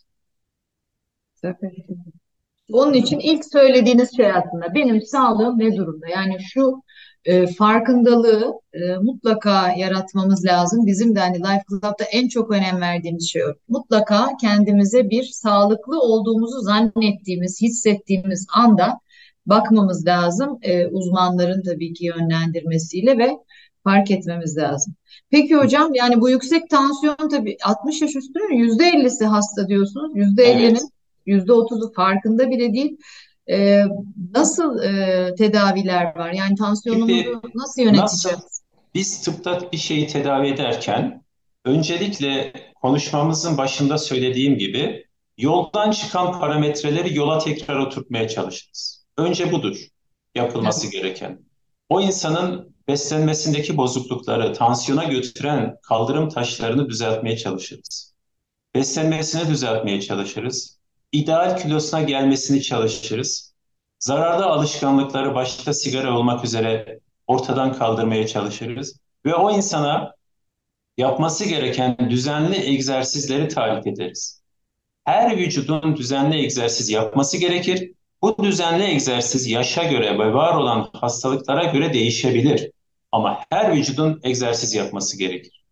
Onun için ilk söylediğiniz şey aslında benim sağlığım ne durumda? Yani şu e, farkındalığı e, mutlaka yaratmamız lazım. Bizim de hani Life Club'da en çok önem verdiğimiz şey o. Mutlaka kendimize bir sağlıklı olduğumuzu zannettiğimiz, hissettiğimiz anda bakmamız lazım. E, uzmanların tabii ki yönlendirmesiyle ve fark etmemiz lazım. Peki hocam yani bu yüksek tansiyon tabii 60 yaş üstünün %50'si hasta diyorsunuz. %50'nin Evet. %30'u farkında bile değil. Ee, nasıl e, tedaviler var? Yani tansiyonumuzu Şimdi nasıl yöneteceğiz? nasıl biz tıpta bir şeyi tedavi ederken öncelikle konuşmamızın başında söylediğim gibi yoldan çıkan parametreleri yola tekrar oturtmaya çalışırız. Önce budur yapılması Evet, gereken. O insanın beslenmesindeki bozuklukları, tansiyona götüren kaldırım taşlarını düzeltmeye çalışırız. Beslenmesini düzeltmeye çalışırız. İdeal kilosuna gelmesini çalışırız. Zararlı alışkanlıkları başta sigara olmak üzere ortadan kaldırmaya çalışırız. Ve o insana yapması gereken düzenli egzersizleri tarif ederiz. Her vücudun düzenli egzersiz yapması gerekir. Bu düzenli egzersiz yaşa göre ve var olan hastalıklara göre değişebilir. Ama her vücudun egzersiz yapması gerekir.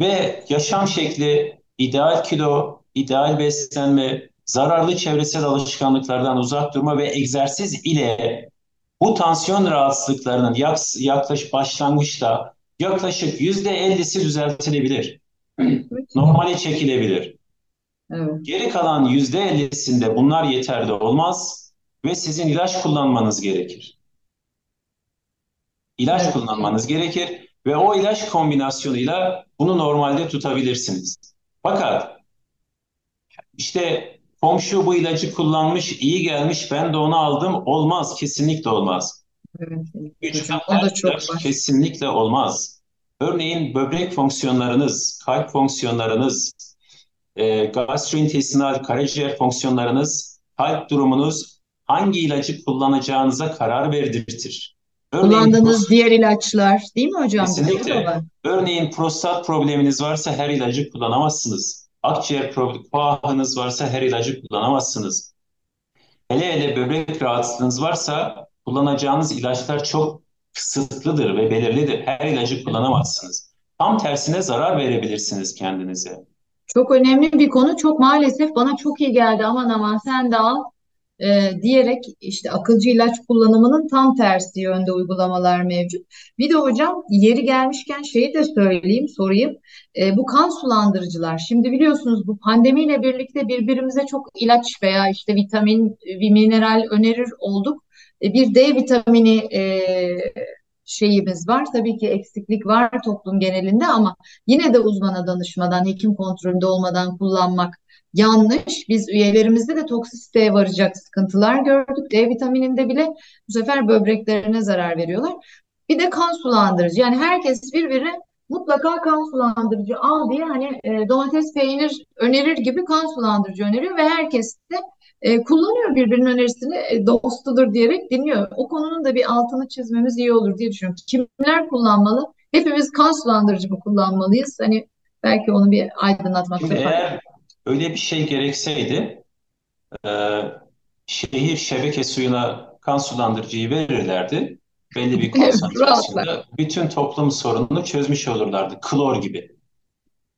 Ve yaşam şekli, ideal kilo, ideal beslenme, zararlı çevresel alışkanlıklardan uzak durma ve egzersiz ile bu tansiyon rahatsızlıklarının yaklaşık başlangıçta yaklaşık yüzde ellisi düzeltilebilir. Normale çekilebilir. evet, Geri kalan yüzde ellisinde bunlar yeterli olmaz ve sizin ilaç kullanmanız gerekir. İlaç evet. kullanmanız gerekir ve o ilaç kombinasyonuyla bunu normalde tutabilirsiniz. Fakat işte komşu bu ilacı kullanmış, iyi gelmiş, ben de onu aldım. Olmaz, kesinlikle olmaz. Evet, hocam o da çok ilaç var. kesinlikle olmaz. Örneğin böbrek fonksiyonlarınız, kalp fonksiyonlarınız, e, gastrointestinal, karaciğer fonksiyonlarınız, kalp durumunuz hangi ilacı kullanacağınıza karar verdirtir. Örneğin Kullandığınız diğer ilaçlar değil mi hocam? Kesinlikle. Örneğin prostat probleminiz varsa her ilacı kullanamazsınız. Akciğer koahınız varsa her ilacı kullanamazsınız. Hele hele böbrek rahatsızlığınız varsa kullanacağınız ilaçlar çok kısıtlıdır ve belirlidir. Her ilacı kullanamazsınız. Tam tersine zarar verebilirsiniz kendinize. Çok önemli bir konu. Çok maalesef bana çok iyi geldi. Aman aman sen de al e, diyerek işte akılcı ilaç kullanımının tam tersi yönde uygulamalar mevcut. Bir de hocam yeri gelmişken şeyi de söyleyeyim, sorayım. E, bu kan sulandırıcılar. Şimdi biliyorsunuz bu pandemiyle birlikte birbirimize çok ilaç veya işte vitamin, mineral önerir olduk. E, bir D vitamini e, şeyimiz var. Tabii ki eksiklik var toplum genelinde ama yine de uzmana danışmadan, hekim kontrolünde olmadan kullanmak yanlış. Biz üyelerimizde de toksisiteye varacak sıkıntılar gördük. D vitamininde bile bu sefer böbreklerine zarar veriyorlar. Bir de kan sulandırıcı. Yani herkes birbirine mutlaka kan sulandırıcı al diye hani e, domates peynir önerir gibi kan sulandırıcı öneriyor ve herkes de e, kullanıyor birbirinin önerisini e, dostudur diyerek dinliyor. O konunun da bir altını çizmemiz iyi olur diye düşünüyorum. Kimler kullanmalı? Hepimiz kan sulandırıcı mı kullanmalıyız? Hani belki onu bir aydınlatmakta fayda var. Öyle bir şey gerekseydi e, şehir şebeke suyuna kan sulandırıcıyı verirlerdi. Belli bir konsantrasyonda bütün toplum sorununu çözmüş olurlardı. Klor gibi.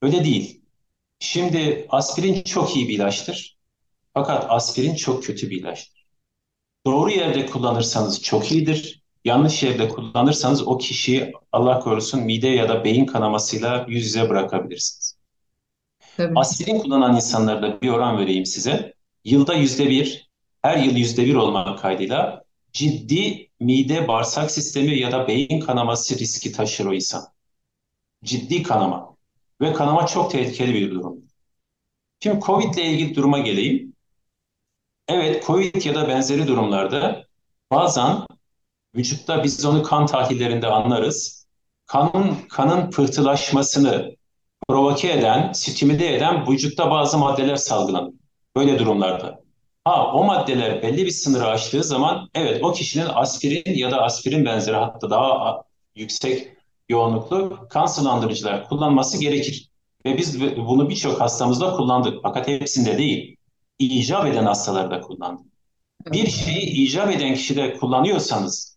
Öyle değil. Şimdi aspirin çok iyi bir ilaçtır. Fakat aspirin çok kötü bir ilaçtır. Doğru yerde kullanırsanız çok iyidir. Yanlış yerde kullanırsanız o kişiyi Allah korusun mide ya da beyin kanamasıyla yüz yüze bırakabilirsiniz. Tabii. Aspirin kullanan insanlarda bir oran vereyim size. Yılda yüzde bir, her yıl yüzde bir olmak kaydıyla ciddi mide bağırsak sistemi ya da beyin kanaması riski taşır o insan. Ciddi kanama. Ve kanama çok tehlikeli bir durum. Şimdi COVID ile ilgili duruma geleyim. Evet, COVID ya da benzeri durumlarda bazen vücutta biz onu kan tahlillerinde anlarız. Kanın, kanın pıhtılaşmasını provoke eden, stimüle eden vücutta bazı maddeler salgılanır. Böyle durumlarda. Ha o maddeler belli bir sınırı aştığı zaman evet o kişinin aspirin ya da aspirin benzeri hatta daha yüksek yoğunluklu kan sulandırıcılar kullanması gerekir. Ve biz bunu birçok hastamızda kullandık. Fakat hepsinde değil. İcap eden hastalarda kullandık. Bir şeyi icap eden kişide kullanıyorsanız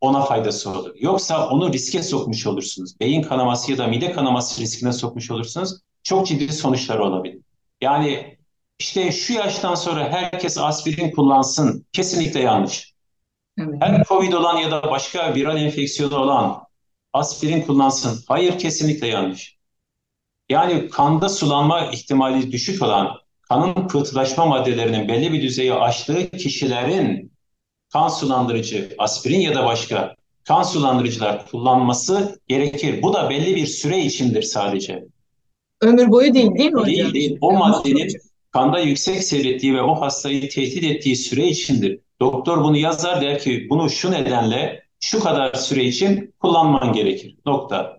ona faydası olur. Yoksa onu riske sokmuş olursunuz. Beyin kanaması ya da mide kanaması riskine sokmuş olursunuz. Çok ciddi sonuçları olabilir. Yani işte şu yaştan sonra herkes aspirin kullansın. Kesinlikle yanlış. Evet. Her COVID olan ya da başka viral enfeksiyonu olan aspirin kullansın. Hayır kesinlikle yanlış. Yani kanda sulanma ihtimali düşük olan kanın pıhtılaşma maddelerinin belli bir düzeyi aştığı kişilerin kan sulandırıcı, aspirin ya da başka kan sulandırıcılar kullanması gerekir. Bu da belli bir süre içindir sadece. Ömür boyu değil değil mi hocam? Değil değil. O maddenin kanda yüksek seyrettiği ve o hastayı tehdit ettiği süre içindir. Doktor bunu yazar der ki bunu şu nedenle şu kadar süre için kullanman gerekir. Nokta.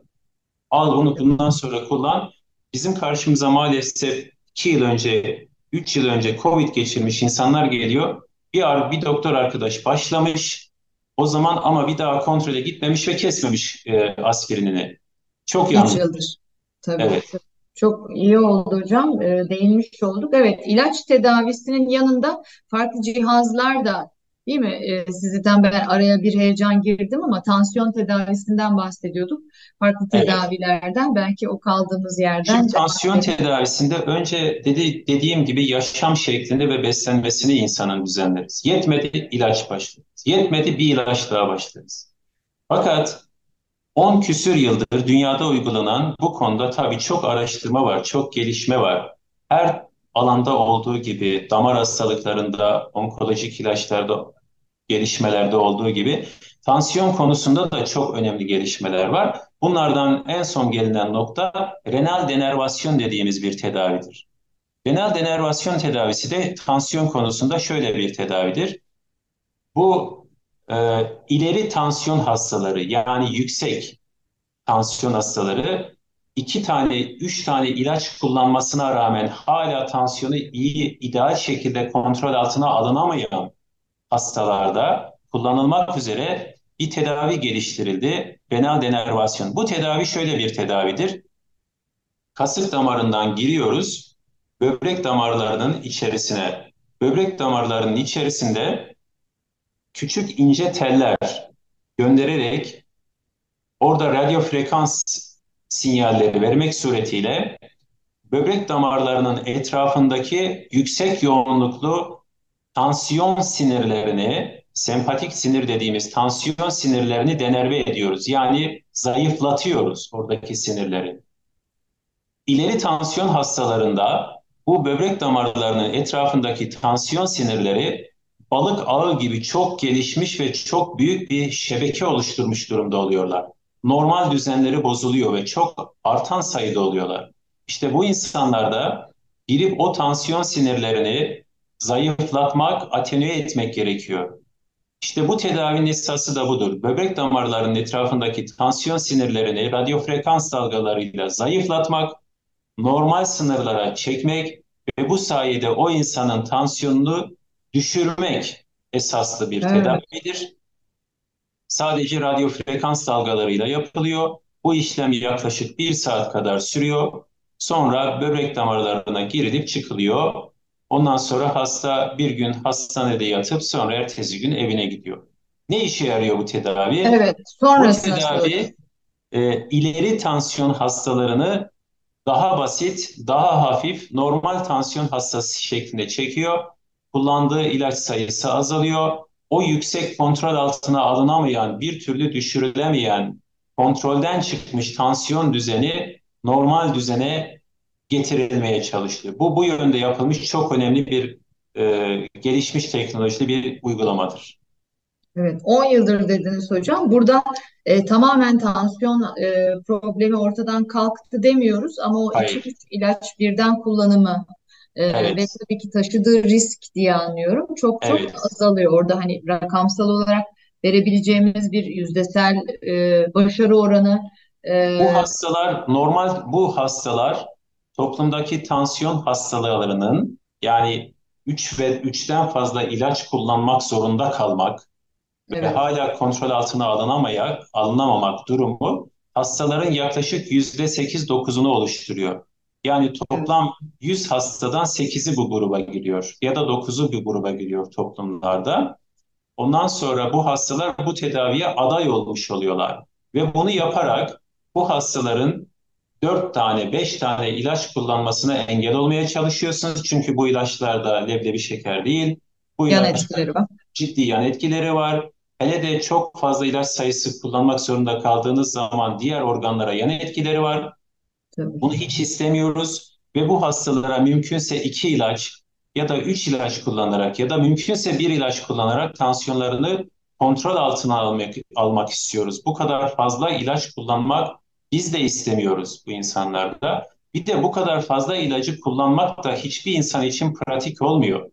Al bunu bundan sonra kullan. Bizim karşımıza maalesef 2 yıl önce, 3 yıl önce Covid geçirmiş insanlar geliyor. Bir, bir doktor arkadaş başlamış. O zaman ama bir daha kontrole gitmemiş ve kesmemiş e, aspirinini. Çok yanlış. yıldır. Tabii. Evet. Çok iyi oldu hocam. E, değinmiş olduk. Evet, ilaç tedavisinin yanında farklı cihazlar da Değil mi? Ee, sizden ben araya bir heyecan girdim ama tansiyon tedavisinden bahsediyorduk. Farklı evet. tedavilerden belki o kaldığımız yerden. Şimdi tansiyon tedavisinde önce dedi, dediğim gibi yaşam şeklinde ve beslenmesini insanın düzenleriz. Yetmedi ilaç başlarız. Yetmedi bir ilaç daha başlarız. Fakat 10 küsür yıldır dünyada uygulanan bu konuda tabii çok araştırma var, çok gelişme var. Her alanda olduğu gibi damar hastalıklarında, onkolojik ilaçlarda, gelişmelerde olduğu gibi tansiyon konusunda da çok önemli gelişmeler var. Bunlardan en son gelinen nokta renal denervasyon dediğimiz bir tedavidir. Renal denervasyon tedavisi de tansiyon konusunda şöyle bir tedavidir. Bu e, ileri tansiyon hastaları yani yüksek tansiyon hastaları iki tane, üç tane ilaç kullanmasına rağmen hala tansiyonu iyi, ideal şekilde kontrol altına alınamayan hastalarda kullanılmak üzere bir tedavi geliştirildi. Renal denervasyon. Bu tedavi şöyle bir tedavidir. Kasık damarından giriyoruz. Böbrek damarlarının içerisine, böbrek damarlarının içerisinde küçük ince teller göndererek orada radyo frekans sinyalleri vermek suretiyle böbrek damarlarının etrafındaki yüksek yoğunluklu tansiyon sinirlerini, sempatik sinir dediğimiz tansiyon sinirlerini denerve ediyoruz. Yani zayıflatıyoruz oradaki sinirleri. İleri tansiyon hastalarında bu böbrek damarlarının etrafındaki tansiyon sinirleri balık ağı gibi çok gelişmiş ve çok büyük bir şebeke oluşturmuş durumda oluyorlar. Normal düzenleri bozuluyor ve çok artan sayıda oluyorlar. İşte bu insanlarda girip o tansiyon sinirlerini zayıflatmak, atenüye etmek gerekiyor. İşte bu tedavinin esası da budur. Böbrek damarlarının etrafındaki tansiyon sinirlerini radyo frekans dalgalarıyla zayıflatmak, normal sınırlara çekmek ve bu sayede o insanın tansiyonunu düşürmek esaslı bir evet. tedavidir. Sadece radyo frekans dalgalarıyla yapılıyor. Bu işlem yaklaşık bir saat kadar sürüyor. Sonra böbrek damarlarına girilip çıkılıyor Ondan sonra hasta bir gün hastanede yatıp sonra ertesi gün evine gidiyor. Ne işe yarıyor bu tedavi? Evet, sonrasında Bu tedavi e, ileri tansiyon hastalarını daha basit, daha hafif, normal tansiyon hastası şeklinde çekiyor. Kullandığı ilaç sayısı azalıyor. O yüksek kontrol altına alınamayan, bir türlü düşürülemeyen, kontrolden çıkmış tansiyon düzeni normal düzene getirilmeye çalışılıyor. Bu bu yönde yapılmış çok önemli bir e, gelişmiş teknolojili bir uygulamadır. Evet, 10 yıldır dediniz hocam. Burada e, tamamen tansiyon e, problemi ortadan kalktı demiyoruz ama o Hayır. iki üç ilaç birden kullanımı e, evet. ve tabii ki taşıdığı risk diye anlıyorum. Çok çok evet. azalıyor. Orada hani rakamsal olarak verebileceğimiz bir yüzdesel e, başarı oranı. E, bu hastalar normal bu hastalar toplumdaki tansiyon hastalıklarının yani 3 ve 3'ten fazla ilaç kullanmak zorunda kalmak ve Evet, hala kontrol altına alınamayak, alınamamak durumu hastaların yaklaşık yüzde 8-9'unu oluşturuyor. Yani toplam 100 hastadan 8'i bu gruba giriyor ya da 9'u bir gruba giriyor toplumlarda. Ondan sonra bu hastalar bu tedaviye aday olmuş oluyorlar. Ve bunu yaparak bu hastaların 4 tane, 5 tane ilaç kullanmasına engel olmaya çalışıyorsunuz. Çünkü bu ilaçlar da leblebi şeker değil. Bu yan etkileri var. ciddi yan etkileri var. Hele de çok fazla ilaç sayısı kullanmak zorunda kaldığınız zaman diğer organlara yan etkileri var. Tabii. Bunu hiç istemiyoruz ve bu hastalara mümkünse iki ilaç ya da üç ilaç kullanarak ya da mümkünse bir ilaç kullanarak tansiyonlarını kontrol altına almak, almak istiyoruz. Bu kadar fazla ilaç kullanmak biz de istemiyoruz bu insanlarda. Bir de bu kadar fazla ilacı kullanmak da hiçbir insan için pratik olmuyor.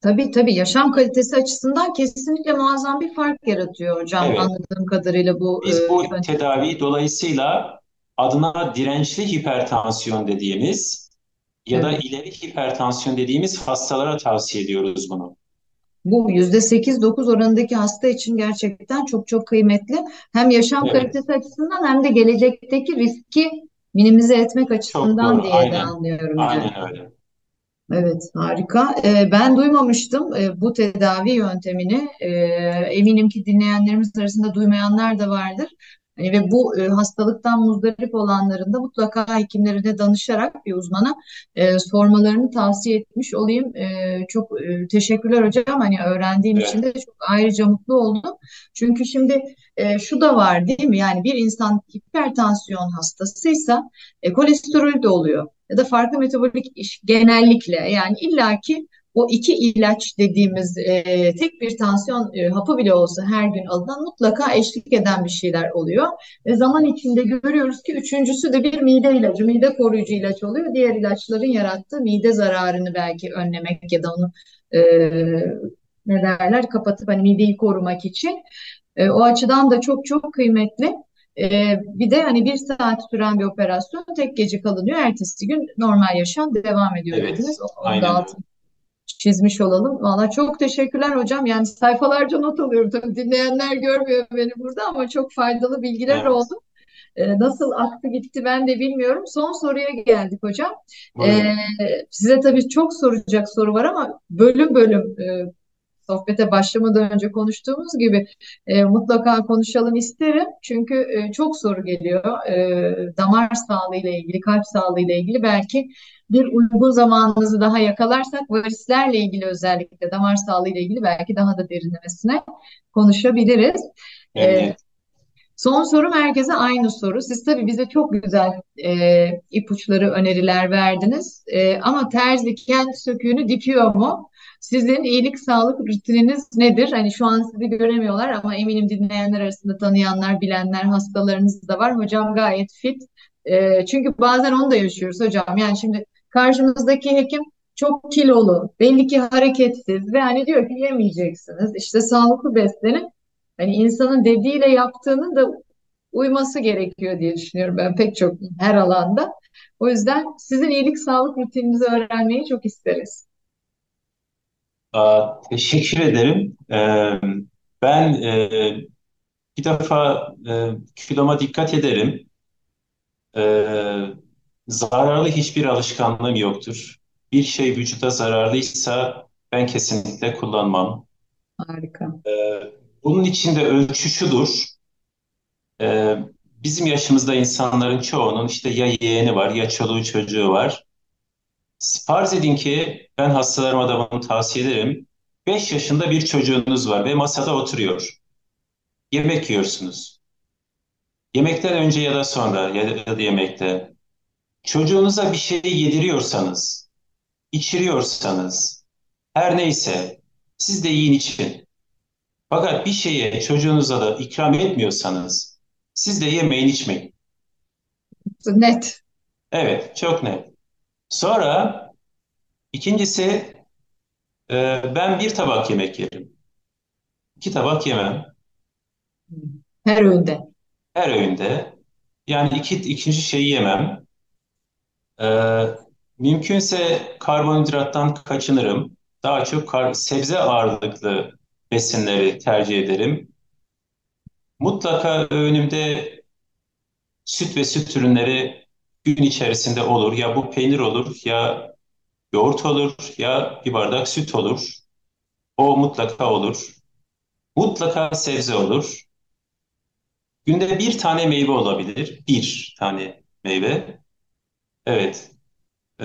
Tabii tabii yaşam kalitesi açısından kesinlikle muazzam bir fark yaratıyor hocam Evet, anladığım kadarıyla bu biz e, bu tedavi dolayısıyla adına dirençli hipertansiyon dediğimiz ya da evet. ileri hipertansiyon dediğimiz hastalara tavsiye ediyoruz bunu. Bu yüzde sekiz dokuz oranındaki hasta için gerçekten çok çok kıymetli. Hem yaşam Evet, kalitesi açısından hem de gelecekteki riski minimize etmek açısından diye de Aynen, anlıyorum yani. aynen öyle. Evet, harika. Ee, ben duymamıştım e, bu tedavi yöntemini. Ee, eminim ki dinleyenlerimiz arasında duymayanlar da vardır. Hani ve bu e, hastalıktan muzdarip olanların da mutlaka hekimlerine danışarak bir uzmana e, sormalarını tavsiye etmiş olayım. E, çok e, teşekkürler hocam. Hani öğrendiğim için Evet, de çok ayrıca mutlu oldum. Çünkü şimdi e, şu da var değil mi? Yani bir insan hipertansiyon hastasıysa e, kolesterol de oluyor ya da farklı metabolik iş genellikle yani illaki o iki ilaç dediğimiz e, tek bir tansiyon e, hapı bile olsa her gün alınan mutlaka eşlik eden bir şeyler oluyor. Ve zaman içinde görüyoruz ki üçüncüsü de bir mide ilacı, mide koruyucu ilaç oluyor. Diğer ilaçların yarattığı mide zararını belki önlemek ya da onu e, ne derler kapatıp hani mideyi korumak için. E, o açıdan da çok çok kıymetli. E, bir de hani bir saat süren bir operasyon tek gece kalınıyor. Ertesi gün normal yaşam devam ediyor evet, dediniz. O- Onu da aynen öyle. altını çizmiş olalım. Valla çok teşekkürler hocam. Yani sayfalarca not alıyorum. Tabii dinleyenler görmüyor beni burada ama çok faydalı bilgiler Evet, oldu. E, nasıl aktı gitti ben de bilmiyorum. Son soruya geldik hocam. E, buyurun. size tabii çok soracak soru var ama bölüm bölüm e, sohbete başlamadan önce konuştuğumuz gibi e, mutlaka konuşalım isterim. Çünkü e, çok soru geliyor. E, damar sağlığı ile ilgili, kalp sağlığı ile ilgili belki bir uygun zamanınızı daha yakalarsak varislerle ilgili özellikle damar sağlığı ile ilgili belki daha da derinlemesine konuşabiliriz. E, Memnuniyet. Son sorum herkese aynı soru. Siz tabii bize çok güzel e, ipuçları, öneriler verdiniz. E, ama terzi kendi söküğünü dikiyor mu? Sizin iyilik sağlık rutininiz nedir? Hani şu an sizi göremiyorlar ama eminim dinleyenler arasında tanıyanlar, bilenler, hastalarınız da var. Hocam gayet fit. E, çünkü bazen onu da yaşıyoruz hocam. Yani şimdi karşımızdaki hekim çok kilolu, belli ki hareketsiz ve hani diyor ki yemeyeceksiniz. İşte sağlıklı beslenin. Hani insanın dediğiyle yaptığının da uyması gerekiyor diye düşünüyorum ben pek çok her alanda. O yüzden sizin iyilik sağlık rutininizi öğrenmeyi çok isteriz. Aa, teşekkür ederim. Ee, ben e, bir defa e, kiloma dikkat ederim. Ee, zararlı hiçbir alışkanlığım yoktur. Bir şey vücuda zararlıysa ben kesinlikle kullanmam. Harika. Ee, bunun içinde ölçü şudur. Ee, bizim yaşımızda insanların çoğunun işte ya yeğeni var ya çoluğu çocuğu var. Farz edin ki ben hastalarıma da bunu tavsiye ederim. 5 yaşında bir çocuğunuz var ve masada oturuyor. Yemek yiyorsunuz. Yemekten önce ya da sonra ya da yemekte. Çocuğunuza bir şey yediriyorsanız, içiriyorsanız, her neyse siz de yiyin için. Fakat bir şeye çocuğunuza da ikram etmiyorsanız siz de yemeyin içmeyin. Net. Evet, çok net. Sonra ikincisi e, ben bir tabak yemek yerim. İki tabak yemem. Her öğünde. Her öğünde. Yani iki, ikinci şeyi yemem. Ee, mümkünse karbonhidrattan kaçınırım. daha çok kar- sebze ağırlıklı besinleri tercih ederim. Mutlaka önümde süt ve süt ürünleri gün içerisinde olur. Ya bu peynir olur, ya yoğurt olur, ya bir bardak süt olur. O mutlaka olur. Mutlaka sebze olur. Günde bir tane meyve olabilir. Bir tane meyve. Evet.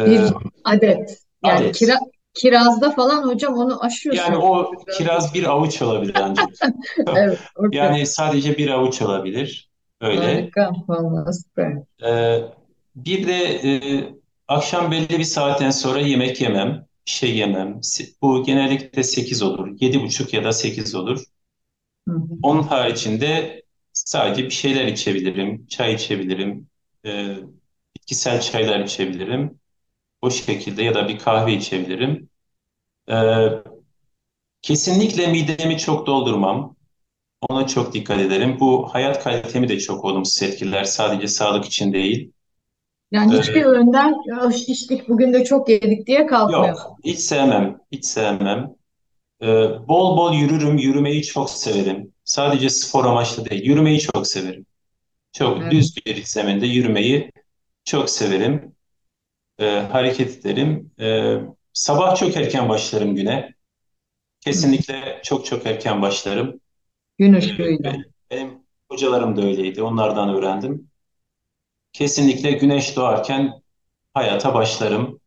Bir Ee, adet. Yani adet. kira, kirazda falan hocam onu Yani aşıyorsunuz. o kiraz bir avuç olabilir ancak. Evet, okey. Yani sadece bir avuç olabilir. Öyle. Harika. Vallahi süper. Ee, bir de e, akşam belli bir saatten sonra yemek yemem. Şey yemem. Bu genellikle 8 olur. yedi buçuk ya da 8 olur. Hı hı. Onun haricinde sadece bir şeyler içebilirim. Çay içebilirim. e, bitkisel çaylar içebilirim. O şekilde ya da bir kahve içebilirim. Ee, kesinlikle midemi çok doldurmam. Ona çok dikkat ederim. Bu hayat kalitemi de çok olumsuz etkiler. Sadece sağlık için değil. Yani hiçbir Ee, öğünden "Ya şiştik bugün de çok yedik diye kalkmıyorsun. yok, hiç sevmem. Hiç sevmem. Ee, bol bol yürürüm. Yürümeyi çok severim. Sadece spor amaçlı değil. Yürümeyi çok severim. Çok Evet. düz bir zeminde yürümeyi çok severim. Ee, hareket ederim. Ee, sabah çok erken başlarım güne. Hı. Kesinlikle çok çok erken başlarım. Gün Ee, ışığıyla. benim, benim hocalarım da öyleydi. Onlardan öğrendim. Kesinlikle güneş doğarken hayata başlarım.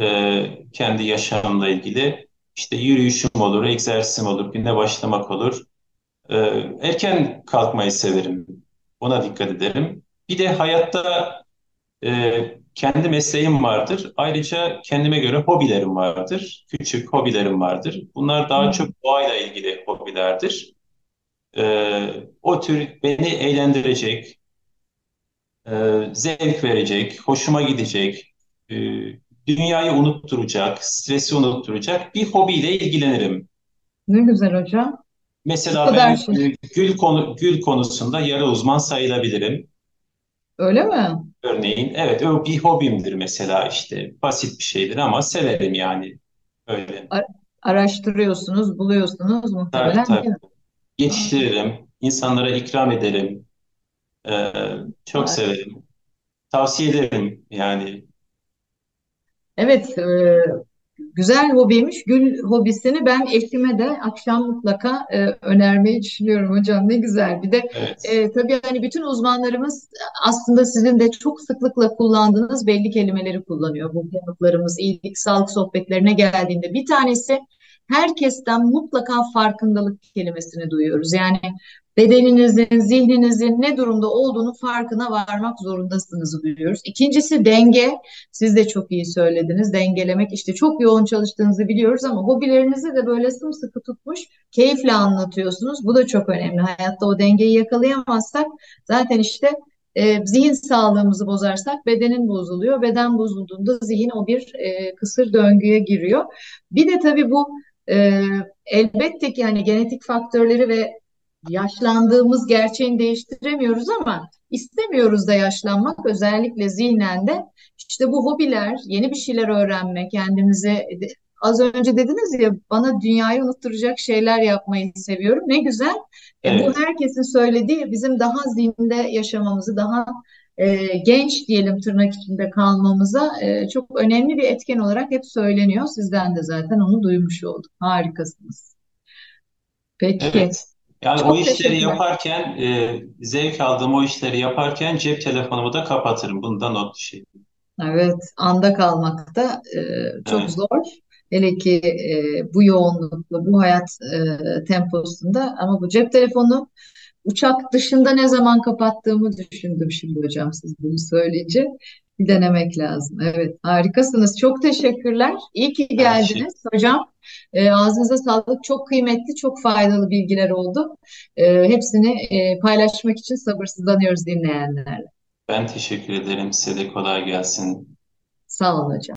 Ee, kendi yaşamımla ilgili. İşte yürüyüşüm olur, egzersizim olur, güne başlamak olur. Ee, erken kalkmayı severim. Ona dikkat ederim. Bir de hayatta e, kendi mesleğim vardır. Ayrıca kendime göre hobilerim vardır. Küçük hobilerim vardır. Bunlar daha çok doğayla ilgili hobilerdir. Ee, o tür beni eğlendirecek, e, zevk verecek, hoşuma gidecek, e, dünyayı unutturacak, stresi unutturacak bir hobiyle ilgilenirim. Ne güzel hocam. Mesela kadar ben şey. e, gül konu gül konusunda yarı uzman sayılabilirim. Öyle mi? Örneğin, evet, o bir hobimdir mesela işte basit bir şeydir ama severim yani öyle. A- Araştırıyorsunuz, buluyorsunuz Tabii muhtemelen tabii. Aa, Yetiştiririm, insanlara ikram ederim, e, çok harika. severim, tavsiye ederim yani. Evet, e, güzel hobiymiş. Gül hobisini ben eşime de akşam mutlaka e, önermeyi düşünüyorum hocam. Ne güzel. Bir de Evet, e, tabii hani bütün uzmanlarımız aslında sizin de çok sıklıkla kullandığınız belli kelimeleri kullanıyor. Bu konuklarımız iyilik, sağlık sohbetlerine geldiğinde bir tanesi herkesten mutlaka farkındalık kelimesini duyuyoruz. Yani bedeninizin, zihninizin ne durumda olduğunu farkına varmak zorundasınız duyuyoruz. İkincisi denge. Siz de çok iyi söylediniz. Dengelemek işte çok yoğun çalıştığınızı biliyoruz ama hobilerinizi de böyle sımsıkı tutmuş, keyifle anlatıyorsunuz. Bu da çok önemli. Hayatta o dengeyi yakalayamazsak zaten işte e, zihin sağlığımızı bozarsak bedenin bozuluyor. Beden bozulduğunda zihin o bir e, kısır döngüye giriyor. Bir de tabii bu e, elbette ki hani genetik faktörleri ve yaşlandığımız gerçeğini değiştiremiyoruz ama istemiyoruz da yaşlanmak özellikle zihnen de işte bu hobiler, yeni bir şeyler öğrenme, kendimize az önce dediniz ya bana dünyayı unutturacak şeyler yapmayı seviyorum. Ne güzel. E, bu evet, herkesin söylediği bizim daha zinde yaşamamızı, daha e, genç diyelim tırnak içinde kalmamıza e, çok önemli bir etken olarak hep söyleniyor. Sizden de zaten onu duymuş olduk. Harikasınız. Peki. evet. Yani o Çok işleri teşekkürler. yaparken, e, zevk aldığım o işleri yaparken cep telefonumu da kapatırım. Bunu da not düşeyim. Evet, anda kalmak da e, çok Evet, zor. Hele ki e, bu yoğunlukla, bu hayat e, temposunda. Ama bu cep telefonu uçak dışında ne zaman kapattığımı düşündüm şimdi hocam siz bunu söyleyince. Bir denemek lazım. Evet, harikasınız. Çok teşekkürler. İyi ki teşekkür, geldiniz hocam. E, ağzınıza sağlık. Çok kıymetli, çok faydalı bilgiler oldu. E, hepsini e, paylaşmak için sabırsızlanıyoruz dinleyenlerle. ben teşekkür ederim. Size de kolay gelsin. Sağ olun hocam.